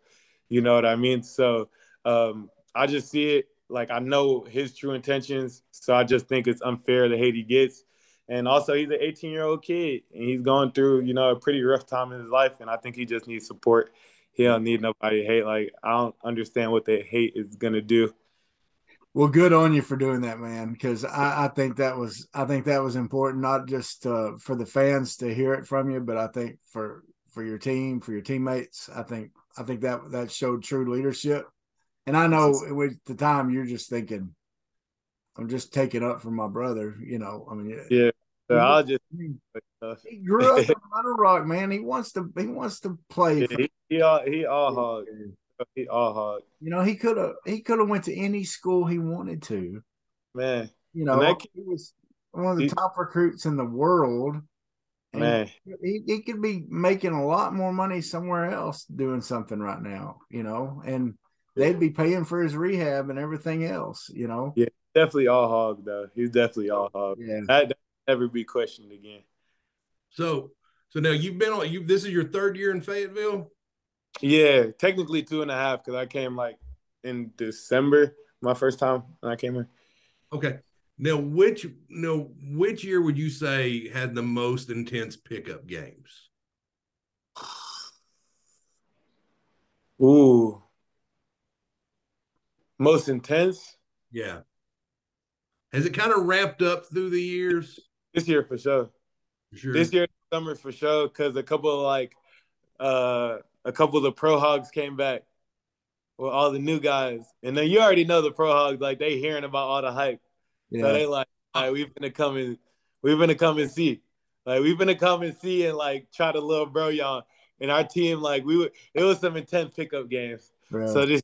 Speaker 4: You know what I mean? So um, I just see it like I know his true intentions. So I just think it's unfair the hate he gets. And also he's an 18 year old kid and he's going through, you know, a pretty rough time in his life. And I think he just needs support. He don't need nobody to hate. Like I don't understand what the hate is gonna do.
Speaker 1: Well, good on you for doing that, man. Because I, I think that was I think that was important, not just uh, for the fans to hear it from you, but I think for for your team, for your teammates. I think I think that that showed true leadership. And I know at the time you're just thinking, I'm just taking up for my brother. You know, I mean,
Speaker 4: Yeah. So I'll just
Speaker 1: he grew up in Little Rock, man. He wants to he wants to play.
Speaker 4: Yeah, he, he all he all hog. He all hog.
Speaker 1: You know, he could have he could have went to any school he wanted to.
Speaker 4: Man,
Speaker 1: You know,
Speaker 4: that kid-
Speaker 1: he was one of the
Speaker 4: he-
Speaker 1: top recruits in the world. And
Speaker 4: man.
Speaker 1: he, he could be making a lot more money somewhere else doing something right now, you know, and they'd be paying for his rehab and everything else, you know.
Speaker 4: Yeah. Definitely all hog though. He's definitely all hog.
Speaker 1: Yeah.
Speaker 4: That, that never be questioned again.
Speaker 2: So, so now you've been on. You this is your third year in Fayetteville.
Speaker 4: Yeah, technically two and a half because I came like in December, my first time when I came here.
Speaker 2: Okay. Now, which no, which year would you say had the most intense pickup games?
Speaker 4: Ooh. Most intense
Speaker 2: Yeah. Has it kind of ramped up through the years?
Speaker 4: This year for sure.
Speaker 2: Sure.
Speaker 4: This year summer for sure because a couple of like uh a couple of the pro hogs came back. With all the new guys. And then you already know the pro hogs like they hearing about all the hype. So they like all right, we've been to come and we've been to come and see. Like we've been to come and see and like try to love bro y'all. And our team like we were it was some intense pickup games.
Speaker 1: Yeah.
Speaker 4: so this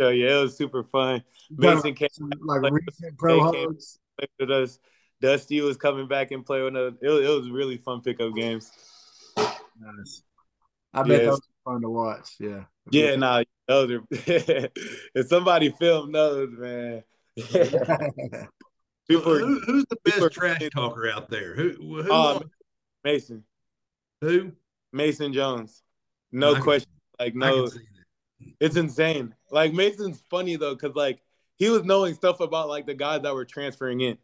Speaker 4: so yeah it was super fun. Mason came
Speaker 1: like
Speaker 4: like,
Speaker 1: recent pro hogs.
Speaker 4: with us Dusty was coming back and play with us it was, it was really fun pickup games
Speaker 1: Nice. I bet
Speaker 4: Yes.
Speaker 1: those are fun to watch. Yeah.
Speaker 4: Yeah, nah, those are. if somebody filmed those, man, people. are-
Speaker 2: Who, who's the best trash talker out there? Who? Who?
Speaker 4: Oh. Mason,
Speaker 2: who?
Speaker 4: Mason Jones, no
Speaker 2: I can-
Speaker 4: question. Like no,
Speaker 2: can see that.
Speaker 4: it's insane. Like Mason's funny though, cause like he was knowing stuff about like the guys that were transferring in,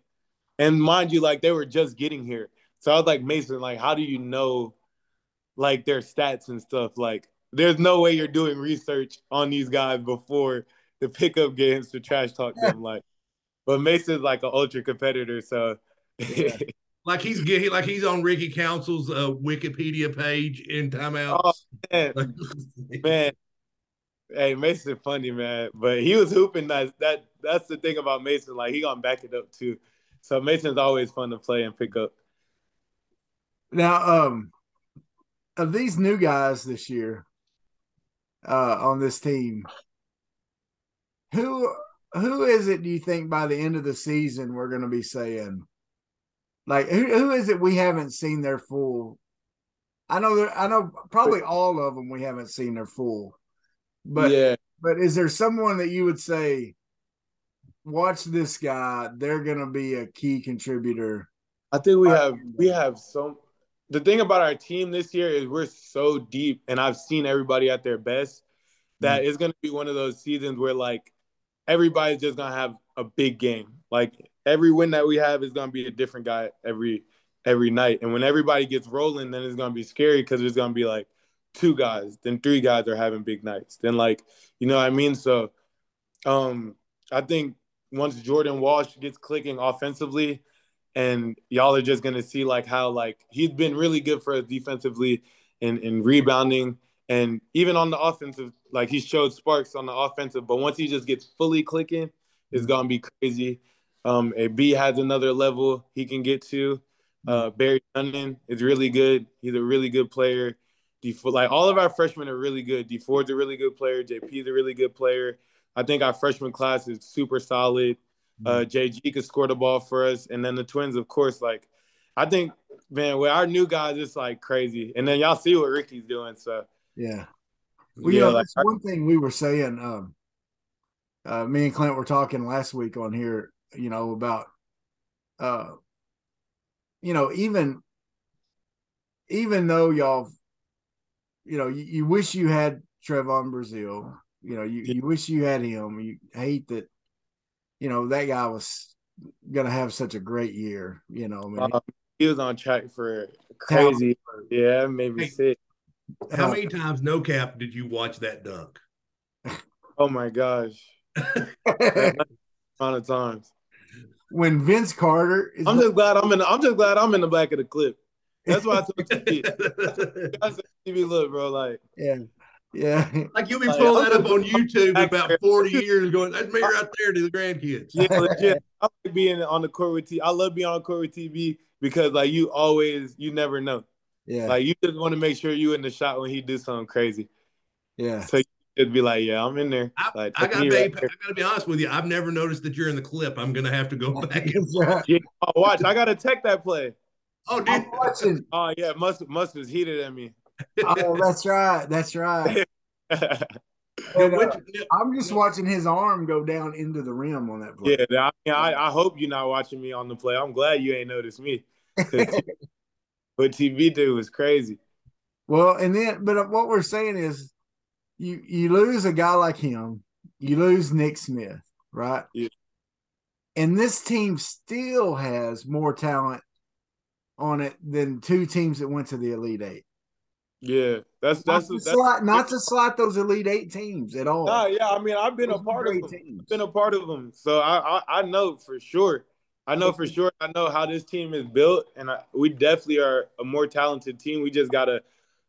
Speaker 4: and mind you, like they were just getting here. So I was like, Mason, like, how do you know, like their stats and stuff? Like, there's no way you're doing research on these guys before the pickup games to trash talk them. Like, but Mason's like an ultra competitor, so.
Speaker 1: Yeah.
Speaker 2: Like he's getting like he's on Ricky Council's uh, Wikipedia page in timeouts.
Speaker 4: Oh, man, man. Hey, Mason funny, man. But he was hooping that that that's the thing about Mason. Like he gonna back it up too. So Mason's always fun to play and pick up.
Speaker 1: Now, um, of these new guys this year, uh, on this team, who who is it? Do you think by the end of the season we're going to be saying, like, who who is it we haven't seen their full? I know there, I know probably all of them we haven't seen their full, but
Speaker 4: yeah,
Speaker 1: but is there someone that you would say watch this guy. They're gonna be a key contributor.
Speaker 4: I think we have we have so the thing about our team this year is we're so deep and I've seen everybody at their best that
Speaker 1: Mm.
Speaker 4: it's gonna be one of those seasons where like everybody's just gonna have a big game. Like every win that we have is gonna be a different guy every every night. And when everybody gets rolling, then it's gonna be scary because there's gonna be like two guys, then three guys are having big nights. Then like, you know what I mean? So um I think once Jordan Walsh gets clicking offensively, and y'all are just gonna see like how like he's been really good for us defensively in in rebounding and even on the offensive, like he showed sparks on the offensive, but once he just gets fully clicking, it's gonna be crazy. Um, a B has another level he can get to. Uh, Barry Dunning is really good. He's a really good player. D like all of our freshmen are really good. D Ford's a really good player. JP is a really good player. I think our freshman class is super solid. Uh, JG could score the ball for us, and then the Twins, of course. Like, I think, man, with our new guys, it's like crazy. And then y'all see what Ricky's doing. So
Speaker 1: Yeah. Well,
Speaker 4: yeah,
Speaker 1: you know,
Speaker 4: like,
Speaker 1: that's one thing we were saying. Um, uh, me and Clint were talking last week on here, you know, about, uh, you know, even, even though y'all, you know, you, you wish you had Trevon Brazile, you know, you, you wish you had him. You hate that, you know, that guy was going to have such a great year, you know. I mean,
Speaker 4: um, he was on track for crazy. Yeah, maybe made
Speaker 2: Hey.
Speaker 4: sick.
Speaker 2: How
Speaker 1: uh,
Speaker 2: many times no cap did you watch that dunk?
Speaker 4: Oh my gosh, a amount of times.
Speaker 1: when Vince Carter is
Speaker 4: I'm just glad I'm in. The, I'm just glad I'm in the back of the clip. That's why I told TV. I said, TV, look, bro, like
Speaker 1: yeah, yeah.
Speaker 2: like you'll be
Speaker 4: Like,
Speaker 2: pulling
Speaker 4: I'm
Speaker 2: that up on YouTube in about 40 years going, that's me right there to the grandkids.
Speaker 4: yeah, legit. I like being on the court with TV. I love being on court with TV because like you always, you never know.
Speaker 1: Yeah,
Speaker 4: Like you just want to make sure you in the shot when he do something crazy.
Speaker 1: yeah.
Speaker 4: So you just be like, yeah, I'm in there.
Speaker 2: I,
Speaker 4: Like
Speaker 2: I gotta be,
Speaker 4: right
Speaker 2: I gotta be honest with you. I've never noticed that you're in the clip. I'm gonna have to go back. and-
Speaker 1: That's right.
Speaker 4: Yeah, oh, watch. I gotta check that play.
Speaker 2: Oh, dude.
Speaker 1: I'm watching.
Speaker 4: Oh yeah, Muss Muss was heated at me.
Speaker 1: Oh, that's right. That's right. And, uh, I'm just watching his arm go down into the rim on that play.
Speaker 4: Yeah, I, mean, I I hope you're not watching me on the play. I'm glad you ain't noticed me. what TV did was crazy.
Speaker 1: Well, and then, but what we're saying is, you you lose a guy like him, you lose Nick Smith, right?
Speaker 4: Yeah.
Speaker 1: And this team still has more talent on it than two teams that went to the Elite Eight.
Speaker 4: Yeah, that's
Speaker 1: Not
Speaker 4: that's
Speaker 1: to,
Speaker 4: that's.
Speaker 1: slight, not to slot those Elite Eight teams at all.
Speaker 4: Nah, yeah, I mean, I've been
Speaker 1: Those
Speaker 4: a part of them.
Speaker 1: teams.
Speaker 4: been a part of them, so I, I I know for sure. I know for sure. I know how this team is built, and I, we definitely are a more talented team. We just gotta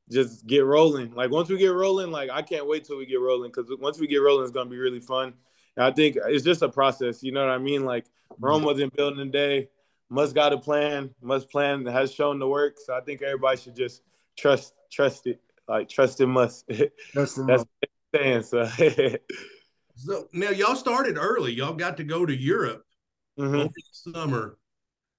Speaker 4: just get rolling. Like once we get rolling, like I can't wait till we get rolling because once we get rolling, it's gonna be really fun. And I think it's just a process. You know what I mean? Like Rome mm-hmm. wasn't built in a day. Muss got a plan. Muss plan has shown the work. So I think everybody should just trust trust it. Like trust it must.
Speaker 1: That's the
Speaker 4: That's what I'm saying. So.
Speaker 2: So now y'all started early. Y'all got to go to Europe
Speaker 4: Mhm.
Speaker 2: over the summer.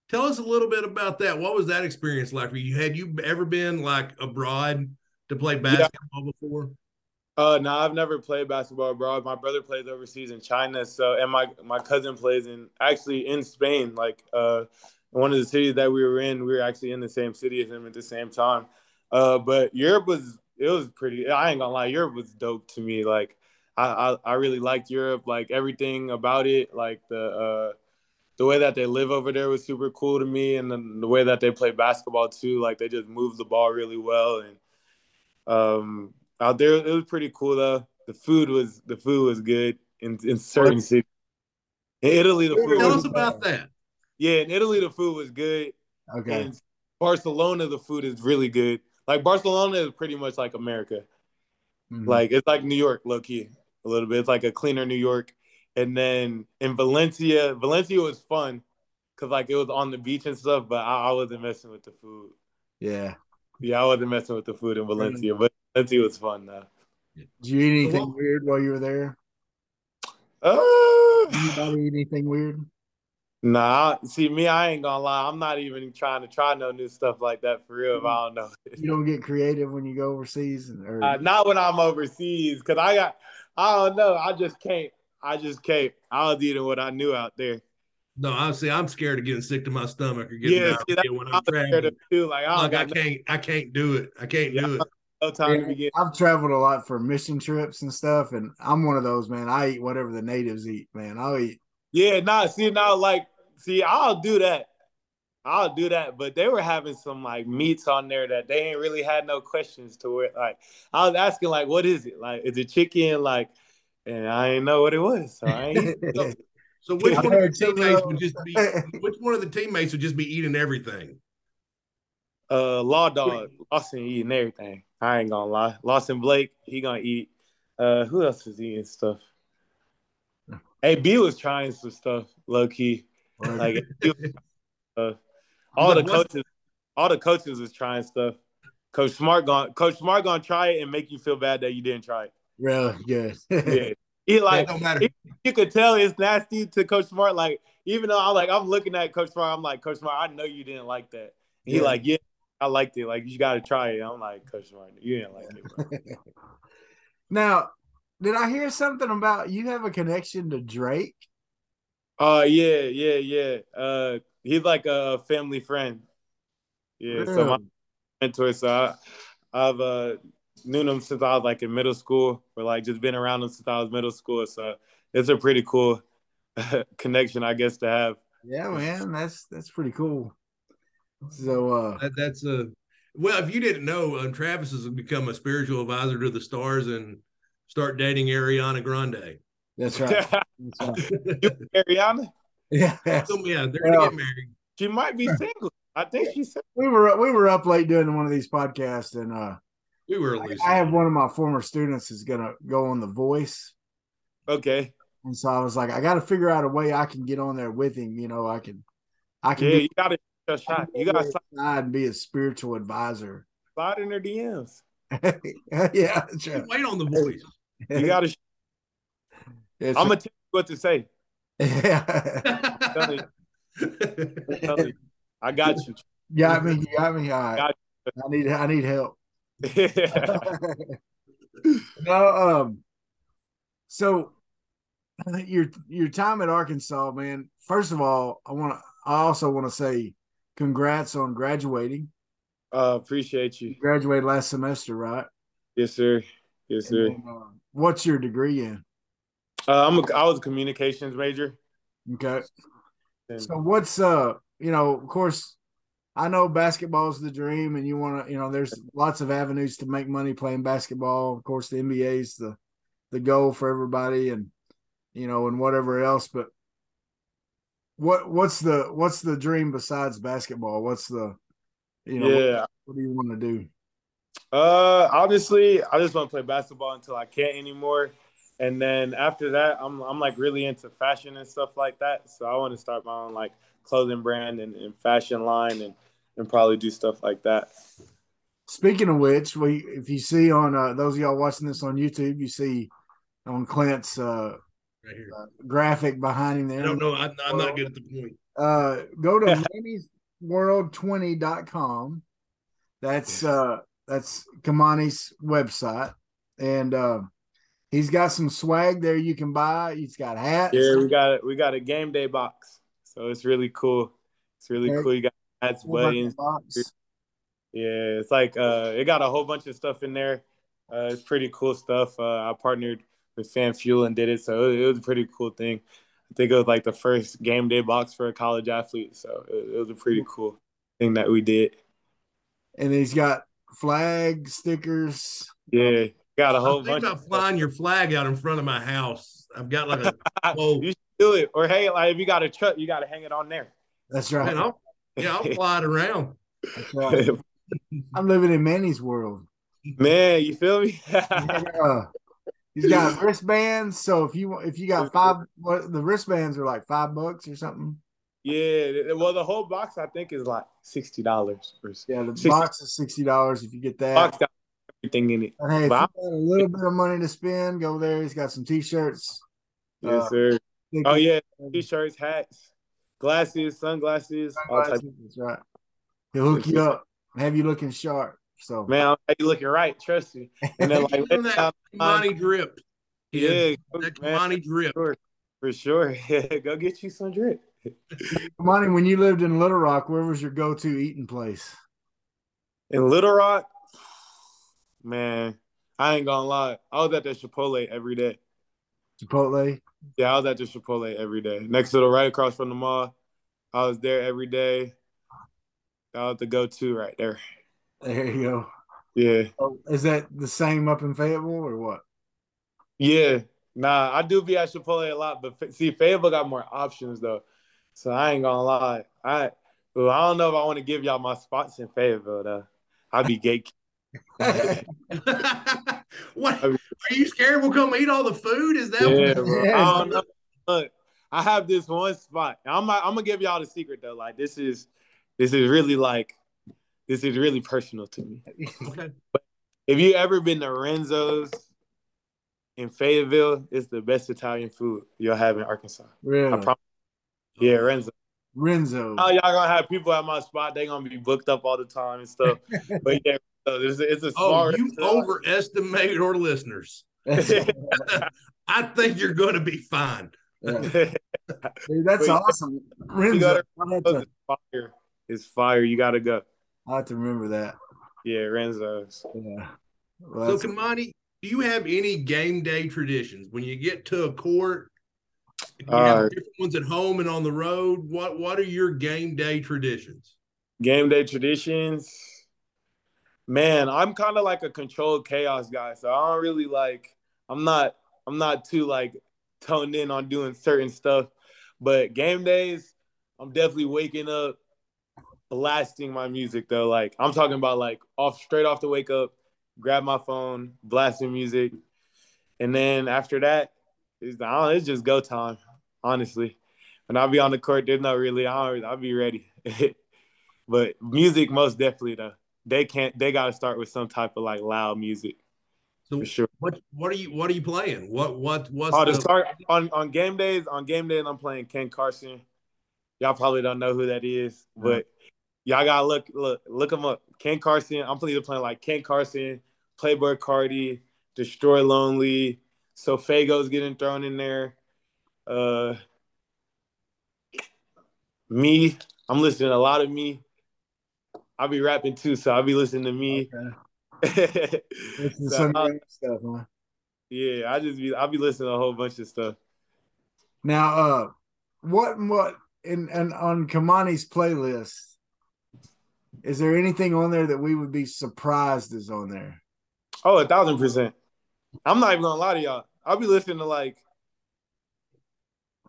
Speaker 2: Tell us a little bit about that. What was that experience like for you? Had you ever been like abroad to play basketball before?
Speaker 4: Uh, no, I've never played basketball abroad. My brother plays overseas in China, so and my my cousin plays in actually in Spain. Like uh, one of the cities that we were in, we were actually in the same city as him at the same time. Uh, but Europe was it was pretty. I ain't gonna lie, Europe was dope to me. Like I I, I really liked Europe. Like everything about it. Like the uh, the way that they live over there was super cool to me, and then the way that they play basketball too. Like they just move the ball really well, and um, out there it was pretty cool though. The food was the food was good in in certain cities. In Italy, the food
Speaker 2: Tell
Speaker 4: was
Speaker 2: us about that.
Speaker 4: yeah. In Italy, the food was good.
Speaker 1: Okay.
Speaker 4: In Barcelona, the food is really good. Like Barcelona is pretty much like America.
Speaker 1: Mhm.
Speaker 4: Like it's like New York, low key, a little bit. It's like a cleaner New York. And then in Valencia, Valencia was fun because like it was on the beach and stuff, but I, I wasn't messing with the food.
Speaker 1: yeah.
Speaker 4: Yeah, I wasn't messing with the food in Valencia, but Valencia was fun though.
Speaker 1: Did you eat anything
Speaker 2: Well-
Speaker 1: weird while you were there?
Speaker 4: Uh,
Speaker 1: Anybody eat anything weird?
Speaker 4: Nah, see me, I ain't gonna lie. I'm not even trying to try no new stuff like that for real. If I don't know.
Speaker 1: You don't get creative when you go overseas, or
Speaker 4: Uh, not when I'm overseas, cause I got, I don't know, I just can't. I just can't. I was eating what I knew out there.
Speaker 2: No, honestly, I'm scared of getting sick to my stomach or getting
Speaker 4: Yeah, see,
Speaker 2: diarrhea when
Speaker 4: I
Speaker 2: I'm
Speaker 4: was scared
Speaker 2: traveling.
Speaker 4: of too. Like I
Speaker 2: Like, I can't, I can't do it. I can't
Speaker 4: Yeah.
Speaker 2: do it.
Speaker 4: no time to begin.
Speaker 1: I've traveled a lot for mission trips and stuff, and I'm one of those man. I eat whatever the natives eat, man. I'll eat.
Speaker 4: Yeah, nah, see now like see, I'll do that. I'll do that. But they were having some like meats on there that they ain't really had no questions to it. Like I was asking, like, what is it? Like, is it chicken? Like, and I didn't know what it was. So I ain't
Speaker 2: So which one of
Speaker 1: heard
Speaker 2: the teammates would just be which one of the teammates would just be eating everything?
Speaker 4: uh Law Dog, Lawson eating everything. I ain't gonna lie. Lawson Blake, he gonna eat. Uh who else is eating stuff? AB was trying some stuff, low key. Like uh, all the coaches, all the coaches was trying stuff. Coach Smart gonna Coach Smart gonna try it and make you feel bad that you didn't try it.
Speaker 1: really good.
Speaker 4: Yeah. He like
Speaker 2: it matter.
Speaker 4: he- you could tell it's nasty to Coach Smart. Like, even though I'm like, I'm looking at Coach Smart, I'm like, Coach Smart, I know you didn't like that. He
Speaker 1: Yeah.
Speaker 4: like, yeah, I liked it. Like, you got to try it. I'm like, Coach Smart, you didn't like it.
Speaker 1: Now, did I hear something about you have a connection to Drake?
Speaker 4: Uh, yeah, yeah, yeah. Uh, he's like a family friend. Yeah, so my
Speaker 1: Really?
Speaker 4: mentor. So I, I've uh known him since I was like in middle school, or like just been around him since I was middle school. So it's a pretty cool connection, I guess, to have.
Speaker 1: Yeah, man, that's that's pretty cool. So, uh,
Speaker 2: That, that's a well. If you didn't know, um, Travis has become a spiritual advisor to the stars and start dating Ariana Grande.
Speaker 1: that's right. That's right.
Speaker 4: Ariana,
Speaker 1: Yeah,
Speaker 2: So, yeah, they're
Speaker 1: Well-
Speaker 2: gonna get married.
Speaker 4: she might be single. I think she's single.
Speaker 1: we were we were up late doing one of these podcasts, and uh,
Speaker 2: We were
Speaker 1: I,
Speaker 2: elusive.
Speaker 1: I have one of my former students is gonna go on The Voice,
Speaker 4: Okay.
Speaker 1: and so I was like, I got to figure out a way I can get on there with him. You know, I can, I can
Speaker 4: Yeah,
Speaker 1: be
Speaker 4: you got to a shot. You got to
Speaker 1: side and be a spiritual advisor.
Speaker 4: slide in their DMs.
Speaker 1: yeah, that's right.
Speaker 2: Wait on the voice.
Speaker 4: You got to. I'm gonna tell you what to say.
Speaker 1: yeah.
Speaker 4: You, you. I got you.
Speaker 1: got me. You got me. All right.
Speaker 4: Got
Speaker 1: I need. I need help.
Speaker 4: yeah,
Speaker 1: no, um, so your your time at Arkansas, man. First of all, I want to. I also want to say, congrats on graduating.
Speaker 4: uh, appreciate you.
Speaker 1: You graduated last semester, right?
Speaker 4: Yes, sir. Yes, sir.
Speaker 1: And, uh, what's your degree in?
Speaker 4: Uh, I'm a, I was a communications major.
Speaker 1: Okay.
Speaker 4: And
Speaker 1: So what's uh, you know, of course, I know basketball's the dream, and you want to, you know, there's lots of avenues to make money playing basketball. Of course, the NBA's the the goal for everybody, and you know, and whatever else. But what what's the what's the dream besides basketball? What's the you know, what,
Speaker 4: yeah.
Speaker 1: what do you want to do?
Speaker 4: Uh, honestly, I just want to play basketball until I can't anymore. And then after that, I'm I'm like really into fashion and stuff like that. So I want to start my own like clothing brand and, and fashion line and and probably do stuff like that.
Speaker 1: Speaking of which, we if you see on uh, those of y'all watching this on YouTube, you see on Clint's uh,
Speaker 2: Right here.
Speaker 1: graphic behind him there.
Speaker 2: I don't know. I'm, I'm not good at the point.
Speaker 1: uh go to manisworld20.com that's uh that's kamani's website and uh he's got some swag there you can buy he's got hats
Speaker 4: Yeah, we got it. we got a game day box, so it's really cool. It's really
Speaker 1: Okay.
Speaker 4: cool. You got hats,
Speaker 1: whole bunch of
Speaker 4: weddings.
Speaker 1: box.
Speaker 4: Yeah, it's like uh, it got a whole bunch of stuff in there. Uh, it's pretty cool stuff. Uh, I partnered with Fan Fuel and did it, so it, it was a pretty cool thing. I think it was like the first game day box for a college athlete, so it, it was a pretty cool thing that we did.
Speaker 1: and he's got flag stickers
Speaker 4: Yeah, got a whole
Speaker 2: I'm thinking
Speaker 4: bunch.
Speaker 2: about flying your flag out in front of my house. I've got like a
Speaker 4: Of
Speaker 2: whoa.
Speaker 4: you should do it, or hey, like if you got a truck, you got to hang it on there.
Speaker 1: that's right,
Speaker 2: Man, I'll, yeah, I'll fly it around.
Speaker 1: that's right. i'm living in manny's world
Speaker 4: Man, you feel me?
Speaker 1: uh, he's got wristbands so if you if you got five what the wristbands are like five bucks or something
Speaker 4: yeah, well, the whole box I think is like sixty dollars.
Speaker 1: yeah the
Speaker 4: 60
Speaker 1: box is sixty dollars if you get that
Speaker 4: Box got everything in it.
Speaker 1: But hey, if you got a little bit of money to spend, go there. He's got some t-shirts.
Speaker 4: Yes,
Speaker 1: Uh,
Speaker 4: sir. Oh
Speaker 1: of-
Speaker 4: yeah, t-shirts, hats, glasses, sunglasses, all
Speaker 1: sunglasses, That's right. He'll hook you up, have you looking sharp. So
Speaker 4: Man, I'm- you looking right, trust me. And then like
Speaker 2: Give them
Speaker 4: later
Speaker 2: that
Speaker 4: down
Speaker 2: money drip. Yeah,
Speaker 4: Yeah,
Speaker 2: that
Speaker 4: man,
Speaker 2: Kamani drip.
Speaker 4: sure. for sure. Yeah, go get you some drip.
Speaker 1: Monty, when you lived in Little Rock, where was your go-to eating place?
Speaker 4: In Little Rock, man, I ain't gonna lie. I was at the Chipotle every day.
Speaker 1: Chipotle.
Speaker 4: Yeah, I was at the Chipotle every day. Next to the right across from the mall. I was there every day. That was the go-to right there.
Speaker 1: There you go.
Speaker 4: Yeah.
Speaker 1: Oh, Is that the same up in Fayetteville or what?
Speaker 4: Yeah. Nah, I do be at Chipotle a lot, but see, Fayetteville got more options though. So I ain't gonna lie. I well, I don't know if I want to give y'all my spots in Fayetteville though. I'd be gate.
Speaker 2: what are you scared we'll come eat all the food? Is that
Speaker 4: Yeah,
Speaker 2: what
Speaker 4: bro.
Speaker 1: Yeah.
Speaker 4: I don't know. Look, I have this one spot. I'm I'm gonna give y'all the secret though. Like this is this is really like this is really personal to me.
Speaker 2: Okay.
Speaker 4: If you ever been to Renzo's in Fayetteville, it's the best Italian food you'll have in Arkansas. I
Speaker 1: Really?
Speaker 4: promise. Yeah, Renzo.
Speaker 1: Renzo.
Speaker 4: Oh, y'all gonna have people at my spot. They gonna be booked up all the time and stuff. but yeah, so it's, a- it's a
Speaker 2: Oh,
Speaker 4: small.
Speaker 2: you
Speaker 4: restaurant.
Speaker 2: overestimate our listeners. I think you're going to be fine.
Speaker 1: yeah. Dude, that's
Speaker 4: Wait,
Speaker 1: awesome. Renzo.
Speaker 4: gotta-
Speaker 1: to,
Speaker 4: it's fire. It's fire. You gotta go.
Speaker 1: I have to remember that.
Speaker 4: Yeah, Renzo's.
Speaker 1: Yeah. Well,
Speaker 2: So,
Speaker 1: that's-
Speaker 2: Kamani, do you have any game day traditions when you get to a court? Do you
Speaker 4: Uh,
Speaker 2: have different ones at home and on the road. What What are your game day traditions?
Speaker 4: Game day traditions. Man, I'm kind of like a controlled chaos guy, so I don't really like. I'm not. I'm not too like toned in on doing certain stuff, but game days, I'm definitely waking up, blasting my music though. Like I'm talking about like off straight off the wake up, grab my phone, blasting music, and then after that, it's, I it's just go time. Honestly, when I'll be on the court, there's no really. I I'll be ready. but music, most definitely though. They can't. They got to start with some type of like loud music
Speaker 2: So,
Speaker 4: for sure.
Speaker 2: what What are you What are you playing? What What What's
Speaker 4: Oh, to
Speaker 2: the,
Speaker 4: start on on game days. On game days, I'm playing Ken Carson. Y'all probably don't know who that is, but y'all gotta look look look him up. Ken Carson. I'm either playing like Ken Carson, Playboi Carti, Destroy Lonely. SoFaygo's getting thrown in there. Uh, me. I'm listening to a lot of me. I'll be rapping too, so I'll be listening to me.
Speaker 1: Okay. Listen
Speaker 4: So
Speaker 1: some
Speaker 4: I'll-
Speaker 1: stuff, huh?
Speaker 4: yeah, I just be I'll be listening to a whole bunch of stuff.
Speaker 1: Now, uh, what what in and on Kamani's playlist? Is there anything on there that we would be surprised is on there?
Speaker 4: Oh, a thousand percent. I'm not even gonna lie to y'all. I'll be listening to like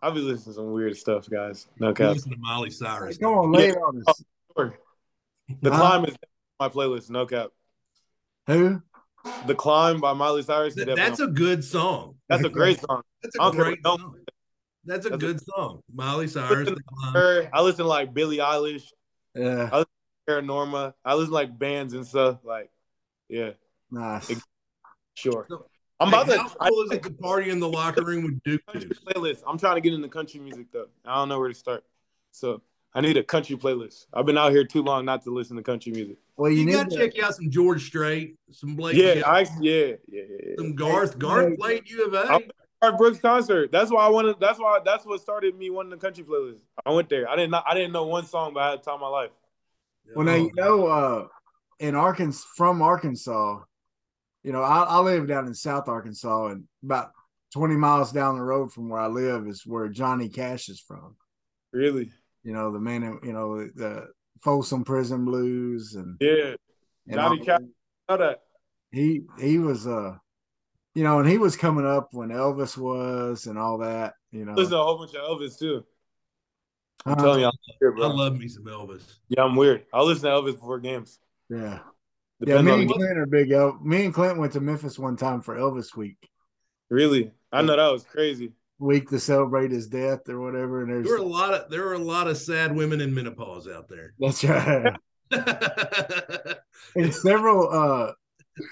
Speaker 4: I'll be listening to some weird stuff, guys. No cap.
Speaker 2: listen to Miley Cyrus?
Speaker 1: Come on, lay it on us.
Speaker 4: Oh,
Speaker 1: the
Speaker 4: climb is my playlist, no cap.
Speaker 1: Who?
Speaker 4: The climb by Miley Cyrus.
Speaker 2: Th- That's a good song.
Speaker 4: that's a great song.
Speaker 2: That's
Speaker 4: I
Speaker 2: a great song. That's a
Speaker 4: That's a-
Speaker 2: good song. Miley Cyrus.
Speaker 4: Listen
Speaker 2: The Climb.
Speaker 4: Her, I listen to like Billie Eilish,
Speaker 1: Yeah,
Speaker 4: Paramore. I listen to like bands and stuff. Like, yeah,
Speaker 1: nice.
Speaker 4: sure.
Speaker 2: So,
Speaker 4: I'm
Speaker 2: Hey,
Speaker 4: about to.
Speaker 2: how cool is it to party in the locker room with Duke
Speaker 4: country
Speaker 2: Deuce?
Speaker 4: playlist. I'm trying to get into country music though. I don't know where to start. So I need a country playlist. I've been out here too long not to listen to country music.
Speaker 1: Well, you,
Speaker 2: You got to
Speaker 1: to,
Speaker 2: check out some George Strait, some Blake,
Speaker 4: Yeah,
Speaker 2: Shelton,
Speaker 4: I yeah, yeah, yeah. yeah.
Speaker 2: some Garth. Garth played U of A.
Speaker 4: I- Garth Brooks concert. That's why I wanted. That's why. That's what started me wanting the country playlist. I went there. I didn't. Know, I didn't know one song, but I had time of my life.
Speaker 1: well, now you know, uh, in Arkansas, from Arkansas, you know, I, I live down in South Arkansas, and about twenty miles down the road from where I live is where Johnny Cash is from.
Speaker 4: Really?
Speaker 1: You know, the man, you know, the Folsom Prison Blues, and,
Speaker 4: Yeah.
Speaker 1: and
Speaker 4: Johnny
Speaker 1: all-
Speaker 4: Cash. Know that.
Speaker 1: he he was uh you know and he was coming up when elvis was and all that you know
Speaker 4: Listen to a whole bunch of Elvis too. I'm
Speaker 1: Uh,
Speaker 4: telling you, I'm weird,
Speaker 2: I love me some Elvis.
Speaker 4: yeah, I'm weird. I listen to Elvis before games.
Speaker 1: yeah yeah me and
Speaker 4: the
Speaker 1: clint are big El- me and clint went to memphis one time for elvis week
Speaker 4: Really, I know that was crazy.
Speaker 1: week to celebrate his death or whatever and
Speaker 2: There were a lot of there were a lot of sad women in menopause out there.
Speaker 1: that's right and several uh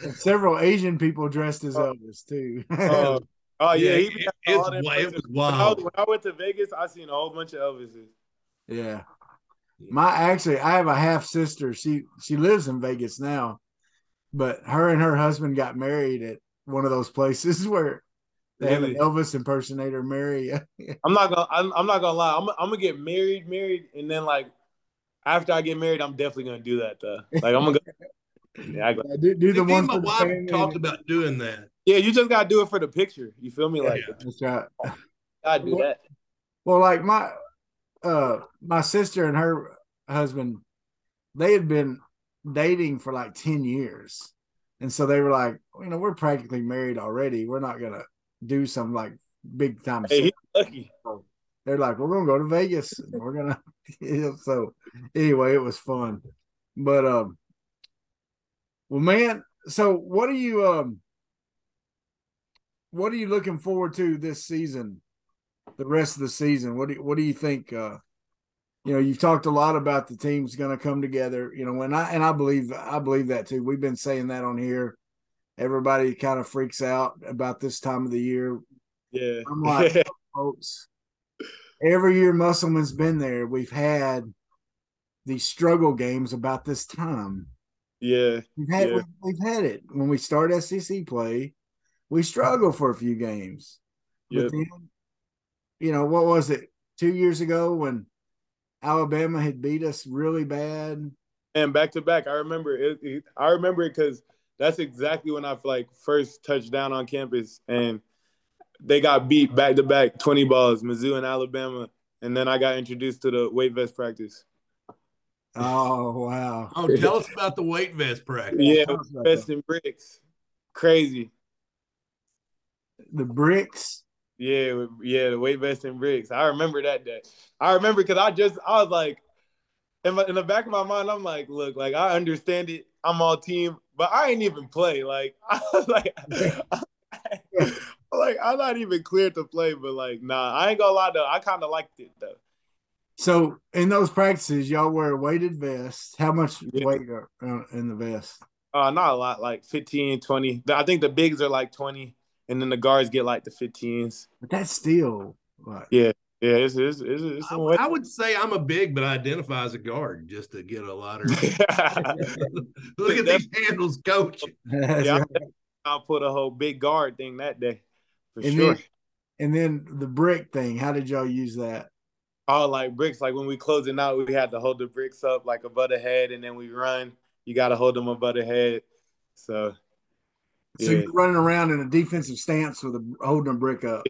Speaker 1: and several asian people dressed as elvis too
Speaker 4: Oh, oh yeah, he be
Speaker 2: it,
Speaker 4: at
Speaker 2: it's
Speaker 4: all them
Speaker 2: wi- it
Speaker 4: places.
Speaker 2: was
Speaker 4: When I, was-
Speaker 2: wild.
Speaker 4: when I went to Vegas, I seen a whole bunch of Elvises.
Speaker 1: Yeah. My actually I have a half sister. She she lives in Vegas now. But her and her husband got married at one of those places where They have an Elvis impersonator marry you.
Speaker 4: I'm not gonna. I'm, I'm not gonna lie. I'm, I'm gonna get married, married, and then like after I get married, I'm definitely gonna do that though. Like I'm gonna. Go, yeah, I go,
Speaker 1: do, do the one
Speaker 2: my wife talked about doing that.
Speaker 4: yeah, you just gotta do it for the picture. You feel me? Like
Speaker 2: Yeah.
Speaker 1: That's right.
Speaker 4: I do that.
Speaker 1: Well, like my uh my sister and her husband, they had been dating for like 10 years. And so they were like, you know, we're practically married already. We're not gonna do some like big time
Speaker 4: Hey, lucky.
Speaker 1: They're like, we're gonna go to Vegas. And we're gonna yeah, so anyway, it was fun. But um well man, so what are you um what are you looking forward to this season? The rest of the season. What do you, what do you think uh you know, you've talked a lot about the team's going to come together, you know, when I and I believe I believe that too. We've been saying that on here. Everybody kind of freaks out about this time of the year.
Speaker 4: Yeah.
Speaker 1: I'm like, folks, every year Musselman's been there, we've had these struggle games about this time.
Speaker 4: yeah.
Speaker 1: We've had
Speaker 4: Yeah.
Speaker 1: we've had it when we start SEC play. We struggle for a few games, but then, you know, what was it two years ago when Alabama had beat us really bad?
Speaker 4: And back to back, I remember it. it- I remember it because that's exactly when I like first touched down on campus, and they got beat back to back, twenty balls, Mizzou and Alabama, and then I got introduced to the weight vest practice.
Speaker 1: Oh wow!
Speaker 2: Oh, tell us about the weight vest practice.
Speaker 4: Yeah,
Speaker 1: Tell us about
Speaker 4: vest and bricks, crazy.
Speaker 1: the bricks.
Speaker 4: Yeah, yeah, the weight vest and bricks. I remember that day. I remember because I just I was like, in, my, in the back of my mind, I'm like, look, like I understand it. I'm all team, but I ain't even play. Like I was like, like I'm not even clear to play. But like, nah, I ain't gonna lie though. I kind of liked it though.
Speaker 1: So in those practices, y'all wear weighted vests. How much
Speaker 4: Yeah.
Speaker 1: weight are uh, in the vest?
Speaker 4: Uh, not a lot, like 15, 20. I think the bigs are like 20, and then the guards get like the 15s.
Speaker 1: But that's still like
Speaker 4: Yeah, yeah, it's it's it's, it's
Speaker 2: I. I would say I'm a big, but I identify as a guard just to get a lot of. Look at these handles, coach.
Speaker 4: Yeah. I'll put a whole big guard thing that day for
Speaker 1: And
Speaker 4: sure.
Speaker 1: then- And then the brick thing. How did y'all use that?
Speaker 4: All like bricks. Like when we closing out, we had to hold the bricks up like above the head, and then we run. You got to hold them above the head. So
Speaker 1: So
Speaker 4: Yeah.
Speaker 1: you're running around in a defensive stance with a holding a brick up.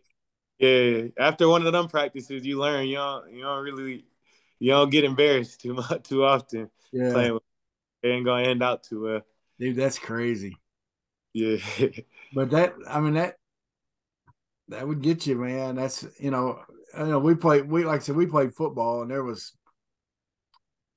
Speaker 4: yeah, after one of them practices, you learn. You don't you don't really you don't get embarrassed too much too often
Speaker 1: Yeah,
Speaker 4: playing. With, it ain't gonna end out too well.
Speaker 1: dude, that's crazy.
Speaker 4: Yeah,
Speaker 1: But that, I mean that that would get you, man. That's you know, I know we played. We like I said, we played football, and there was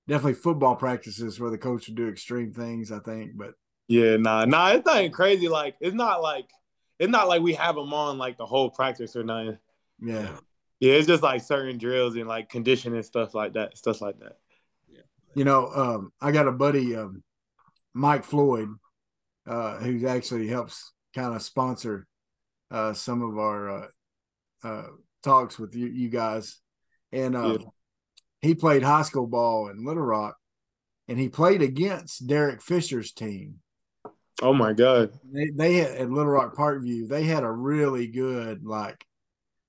Speaker 1: definitely football practices where the coach would do extreme things. I think, but
Speaker 4: yeah, nah, nah. It's nothing crazy. Like it's not like it's not like we have them on like the whole practice or nothing.
Speaker 1: yeah.
Speaker 4: Yeah, it's just like certain drills and like conditioning stuff like that, stuff like that.
Speaker 1: You know, um, I got a buddy, um, Mike Floyd, uh, who actually helps kind of sponsor uh, some of our uh, uh, talks with you, you guys. And uh,
Speaker 4: Yeah.
Speaker 1: he played high school ball in Little Rock, and he played against Derek Fisher's team.
Speaker 4: Oh my god.
Speaker 1: They, they had at Little Rock Parkview, they had a really good, like,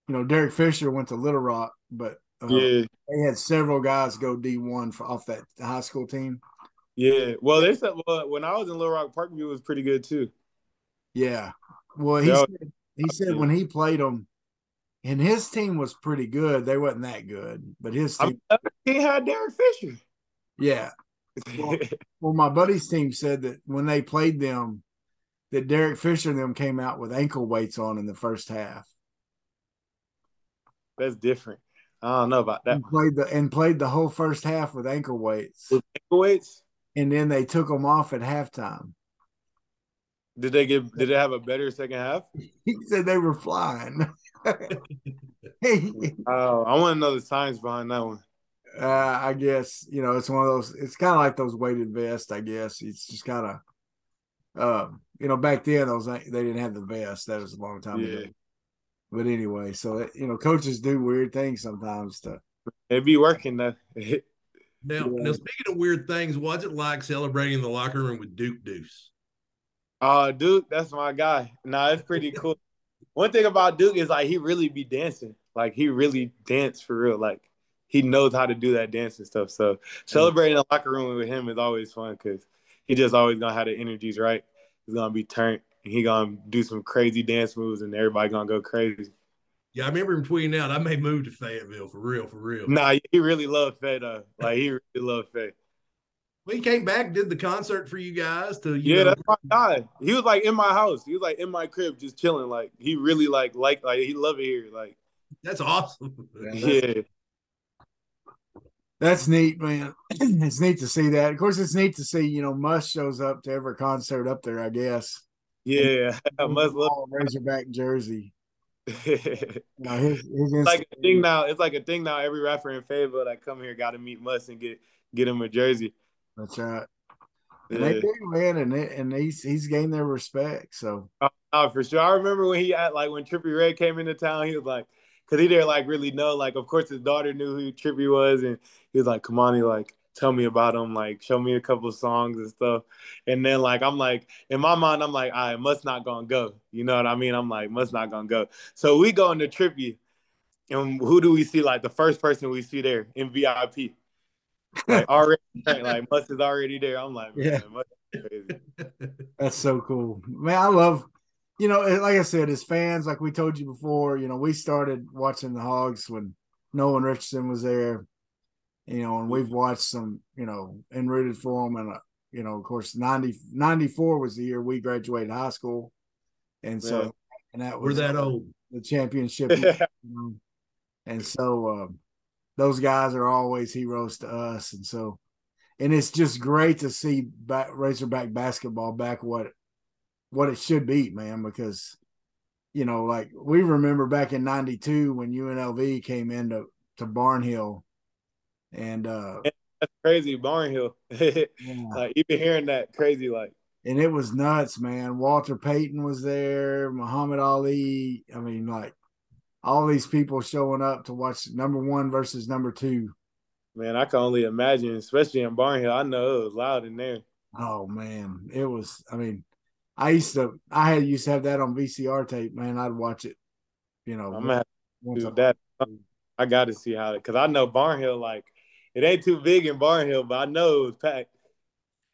Speaker 1: you know, Derek Fisher went to Little Rock, but uh,
Speaker 4: Yeah,
Speaker 1: they had several guys go D1 for, off that high school team.
Speaker 4: yeah. Well, they said well, when I was in Little Rock Parkview, it was pretty good too.
Speaker 1: Yeah. Well, he
Speaker 4: Yeah.
Speaker 1: said, he said when he played them, and his team was pretty good. They wasn't that good, but his team,
Speaker 4: he had Derek Fisher.
Speaker 1: yeah. Well, well, my buddy's team said that when they played them, that Derek Fisher and them came out with ankle weights on in the first half.
Speaker 4: That's different. I don't know about that.
Speaker 1: And played the and played the whole first half with ankle weights,
Speaker 4: With ankle weights,
Speaker 1: and then they took them off at halftime.
Speaker 4: did they get? Did they have a better second half?
Speaker 1: He said they were flying. Hey,
Speaker 4: Oh, I want to know the science behind that one.
Speaker 1: Uh, I guess you know it's one of those. It's kind of like those weighted vests. I guess it's just kind of, um, you know, back then those they didn't have the vest. That was a long time ago. But anyway, so it, you know, coaches do weird things sometimes. To
Speaker 4: it be working though.
Speaker 2: Now,
Speaker 1: Yeah.
Speaker 2: now speaking of weird things, what's it like celebrating in the locker room with Duke Deuce?
Speaker 4: Oh, Duke, that's my guy. Nah, it's pretty cool. one thing about Duke is like he really be dancing. Like he really dance for real. Like he knows how to do that dance and stuff. So celebrating the locker room with him is always fun because he just always gonna have the energies right. He's gonna be turned and he gonna do some crazy dance moves and everybody gonna go crazy.
Speaker 2: Yeah, I remember him tweeting out, I may move to Fayetteville for real, for real.
Speaker 4: Nah, he really loved Faye though. Like he really loved Faye.
Speaker 2: Well, he came back, did the concert for you guys to you
Speaker 4: Yeah,
Speaker 2: know,
Speaker 4: that's my guy. He was like in my house. He was like in my crib, just chilling. Like he really like like like he loved it here. Like
Speaker 2: that's awesome.
Speaker 4: yeah,
Speaker 1: That's neat, man. it's neat to see that. Of course, it's neat to see, you know, Muss shows up to every concert up there, I guess.
Speaker 4: yeah. I must love.
Speaker 1: Razorback jersey.
Speaker 4: it's
Speaker 1: You know, his, his
Speaker 4: like a thing now. It's like a thing now. Every rapper in Fayetteville that come here got to meet Muss and get get him a jersey.
Speaker 1: That's right. And they do, man, and it, and he's he's gained their respect. So
Speaker 4: Oh, for sure. I remember when he had like when Trippie Redd came into town, he was like, because he didn't like really know. Like, of course, his daughter knew who Trippie was, and he was like, Kamani, like tell me about him, like show me a couple of songs and stuff." And then like I'm like in my mind, I'm like, I must not gonna go. You know what I mean? I'm like, Muss not gonna go. So we go into Trippie, and who do we see? Like the first person we see there in VIP. Like already, like Muss is already there. I'm like, man,
Speaker 1: Yeah.
Speaker 4: Muss is crazy.
Speaker 1: that's so cool, man. I love, you know, like I said, as fans, like we told you before, you know, we started watching the Hogs when Nolan Richardson was there, you know, and we've watched some, you know, and rooted for them. And, uh, you know, of course, 90, 94 was the year we graduated high school. And so,
Speaker 4: Yeah.
Speaker 1: and that
Speaker 2: We're
Speaker 1: was
Speaker 2: that old.
Speaker 1: the championship. you know. And so, um, those guys are always heroes to us. And so, and it's just great to see back, Razorback basketball back what what it should be, man, because you know, like we remember back in '92 when UNLV came into to Barnhill, and uh,
Speaker 4: That's crazy, Barnhill.
Speaker 1: yeah,
Speaker 4: like even hearing that crazy, like
Speaker 1: and it was nuts, man. Walter Payton was there, Muhammad Ali. I mean, like all these people showing up to watch number one versus number two.
Speaker 4: man, I can only imagine, especially in Barnhill. I know it was loud in there.
Speaker 1: Oh man, it was. I mean, I used to. I had used to have that on VCR tape. Man, I'd watch it. You know,
Speaker 4: I'm gonna have to do that. I got to see how, because I know Barnhill, like it ain't too big in Barnhill, but I know it was packed.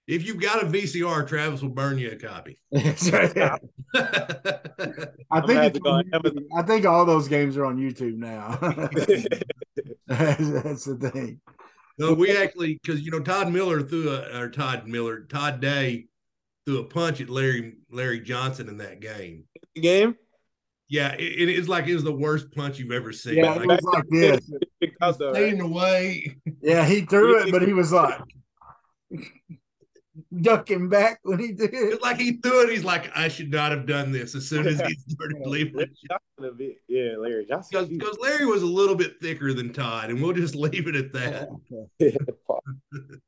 Speaker 2: If you've got a VCR, Travis will burn you a copy.
Speaker 1: I think it's
Speaker 4: to go
Speaker 1: on
Speaker 4: on Amazon.
Speaker 1: YouTube. I think all those games are on YouTube now. that's, that's the thing.
Speaker 2: no, we actually because you know Todd Miller threw a or Todd Miller, Todd Day threw a punch at Larry Larry Johnson in that game.
Speaker 4: Game?
Speaker 2: Yeah, it, it is like it was the worst punch you've ever seen.
Speaker 1: Yeah, it was like this.
Speaker 4: Picked
Speaker 2: staying away.
Speaker 1: Yeah, he threw it, but he was like ducking back when he did.
Speaker 2: It's like he threw it. He's like, I should not have done this as soon as he started leaving.
Speaker 4: Larry Johnson a bit- Yeah, Larry Johnson.
Speaker 2: Because Larry was a little bit thicker than Todd, and we'll just leave it at that.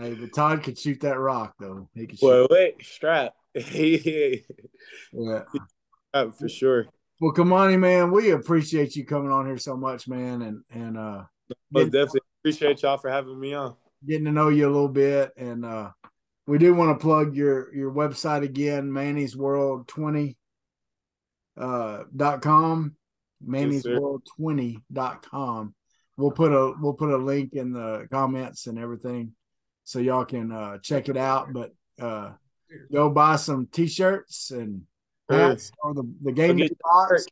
Speaker 1: Hey, but Todd could shoot that rock though. He could shoot.
Speaker 4: well, wait, strap. yeah,
Speaker 1: Yeah.
Speaker 4: for sure.
Speaker 1: Well, Kamani, man, we appreciate you coming on here so much, man, and and uh
Speaker 4: Most definitely appreciate y'all for having me on.
Speaker 1: getting to know you a little bit. And uh we do want to plug your your website again, Mani's World 20 uh dot com. Mani's
Speaker 4: sir.
Speaker 1: World 20 dot com. We'll put a we'll put a link in the comments and everything so y'all can uh check it out. But uh go buy some t-shirts and hats or the, the game box.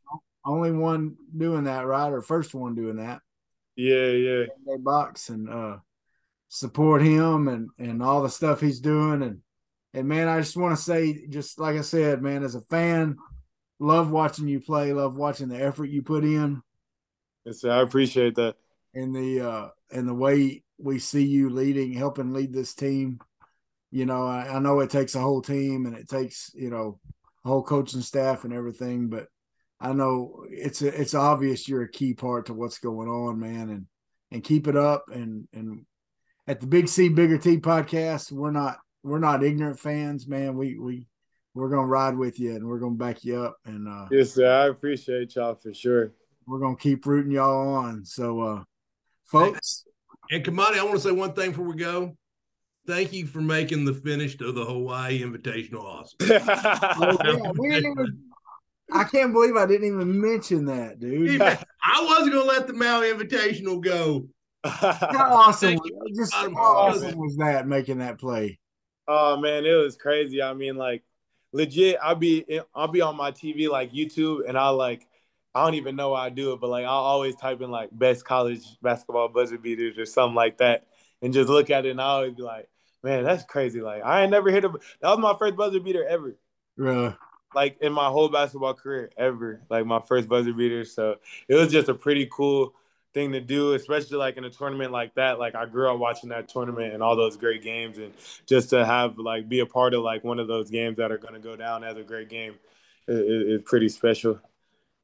Speaker 1: Only one doing that, right? Or first one doing that
Speaker 4: Yeah, yeah.
Speaker 1: game box and uh support him and and all the stuff he's doing and and man i just want to say just like i said man as a fan love watching you play love watching the effort you put in
Speaker 4: Yes. I appreciate that.
Speaker 1: and the uh and the way we see you leading helping lead this team you know I, I know it takes a whole team and it takes you know whole coaching staff and everything but i know it's it's obvious you're a key part to what's going on man and and keep it up and and at the big c bigger t podcast we're not we're not ignorant fans man we we we're gonna ride with you and we're gonna back you up and uh
Speaker 4: Yes, sir. I appreciate y'all for sure.
Speaker 1: we're gonna keep rooting y'all on so uh folks
Speaker 2: And Kamani, I want to say one thing before we go. Thank you for making the finish of the Hawaii Invitational awesome.
Speaker 1: Oh, yeah, we didn't even I can't believe I didn't even mention that, dude.
Speaker 2: I wasn't gonna let the Maui Invitational go.
Speaker 1: How awesome! Was- Just how awesome was that making that play?
Speaker 4: Oh man, it was crazy. I mean, like legit, I'll be I'll be on my TV like YouTube, and I'll like I don't even know why I do it, but like I'll always type in like best college basketball buzzer beaters or something like that, and just look at it, and I always be like, man, that's crazy. Like I ain't never hit a that was my first buzzer beater ever.
Speaker 1: Really?
Speaker 4: Like in my whole basketball career ever, like my first buzzer beater. So it was just a pretty cool thing to do, especially like in a tournament like that. Like I grew up watching that tournament and all those great games, and just to have like be a part of like one of those games that are going to go down as a great game is, is pretty special.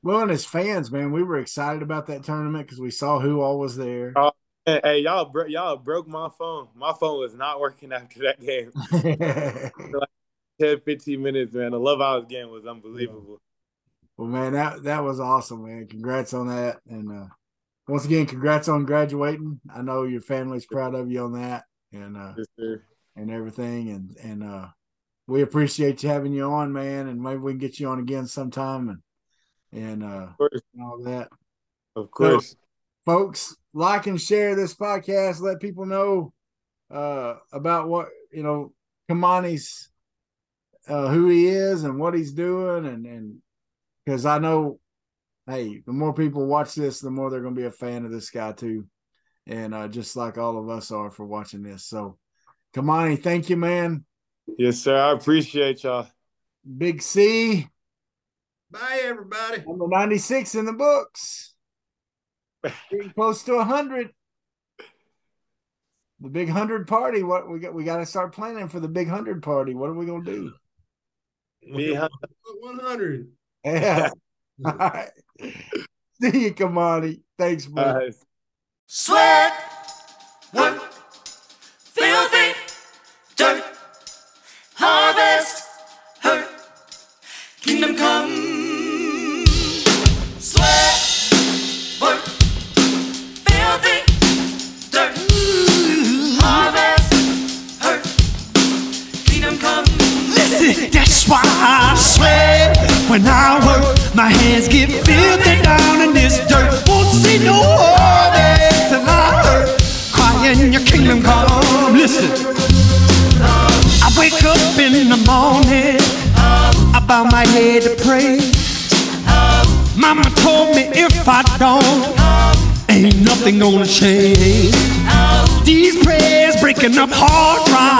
Speaker 1: Well, and as fans, man, we were excited about that tournament because we saw who all was there.
Speaker 4: Oh. Hey, hey, y'all, bro- y'all broke my phone. My phone was not working after that game. 10, 15 minutes, man. The Love House game was unbelievable.
Speaker 1: well, man, that that was awesome, man. Congrats on that, and uh, once again, congrats on graduating. I know your family's proud of you on that, and uh,
Speaker 4: Yes,
Speaker 1: and everything, and and uh, we appreciate you having you on, man. And maybe we can get you on again sometime, and and uh,
Speaker 4: Of course.
Speaker 1: and all that.
Speaker 4: Of course.
Speaker 1: folks like and share this podcast let people know uh about what you know kamani's uh who he is and what he's doing and and because i know hey the more people watch this the more they're going to be a fan of this guy too and uh just like all of us are for watching this so kamani thank you man
Speaker 4: Yes, sir. I appreciate y'all.
Speaker 1: big c
Speaker 2: Bye, everybody.
Speaker 1: number 96 in the books getting close to 100 the big 100 party what we got we got to start planning for the big 100 party. What are we going to do
Speaker 4: Be hum-
Speaker 2: 100.
Speaker 1: yeah. All right. See you kamani. Thanks bro.
Speaker 4: Uh,
Speaker 3: Sweat, work, bow my head to pray. Mama told me if I don't, ain't nothing gonna change. These prayers breaking up hard drive.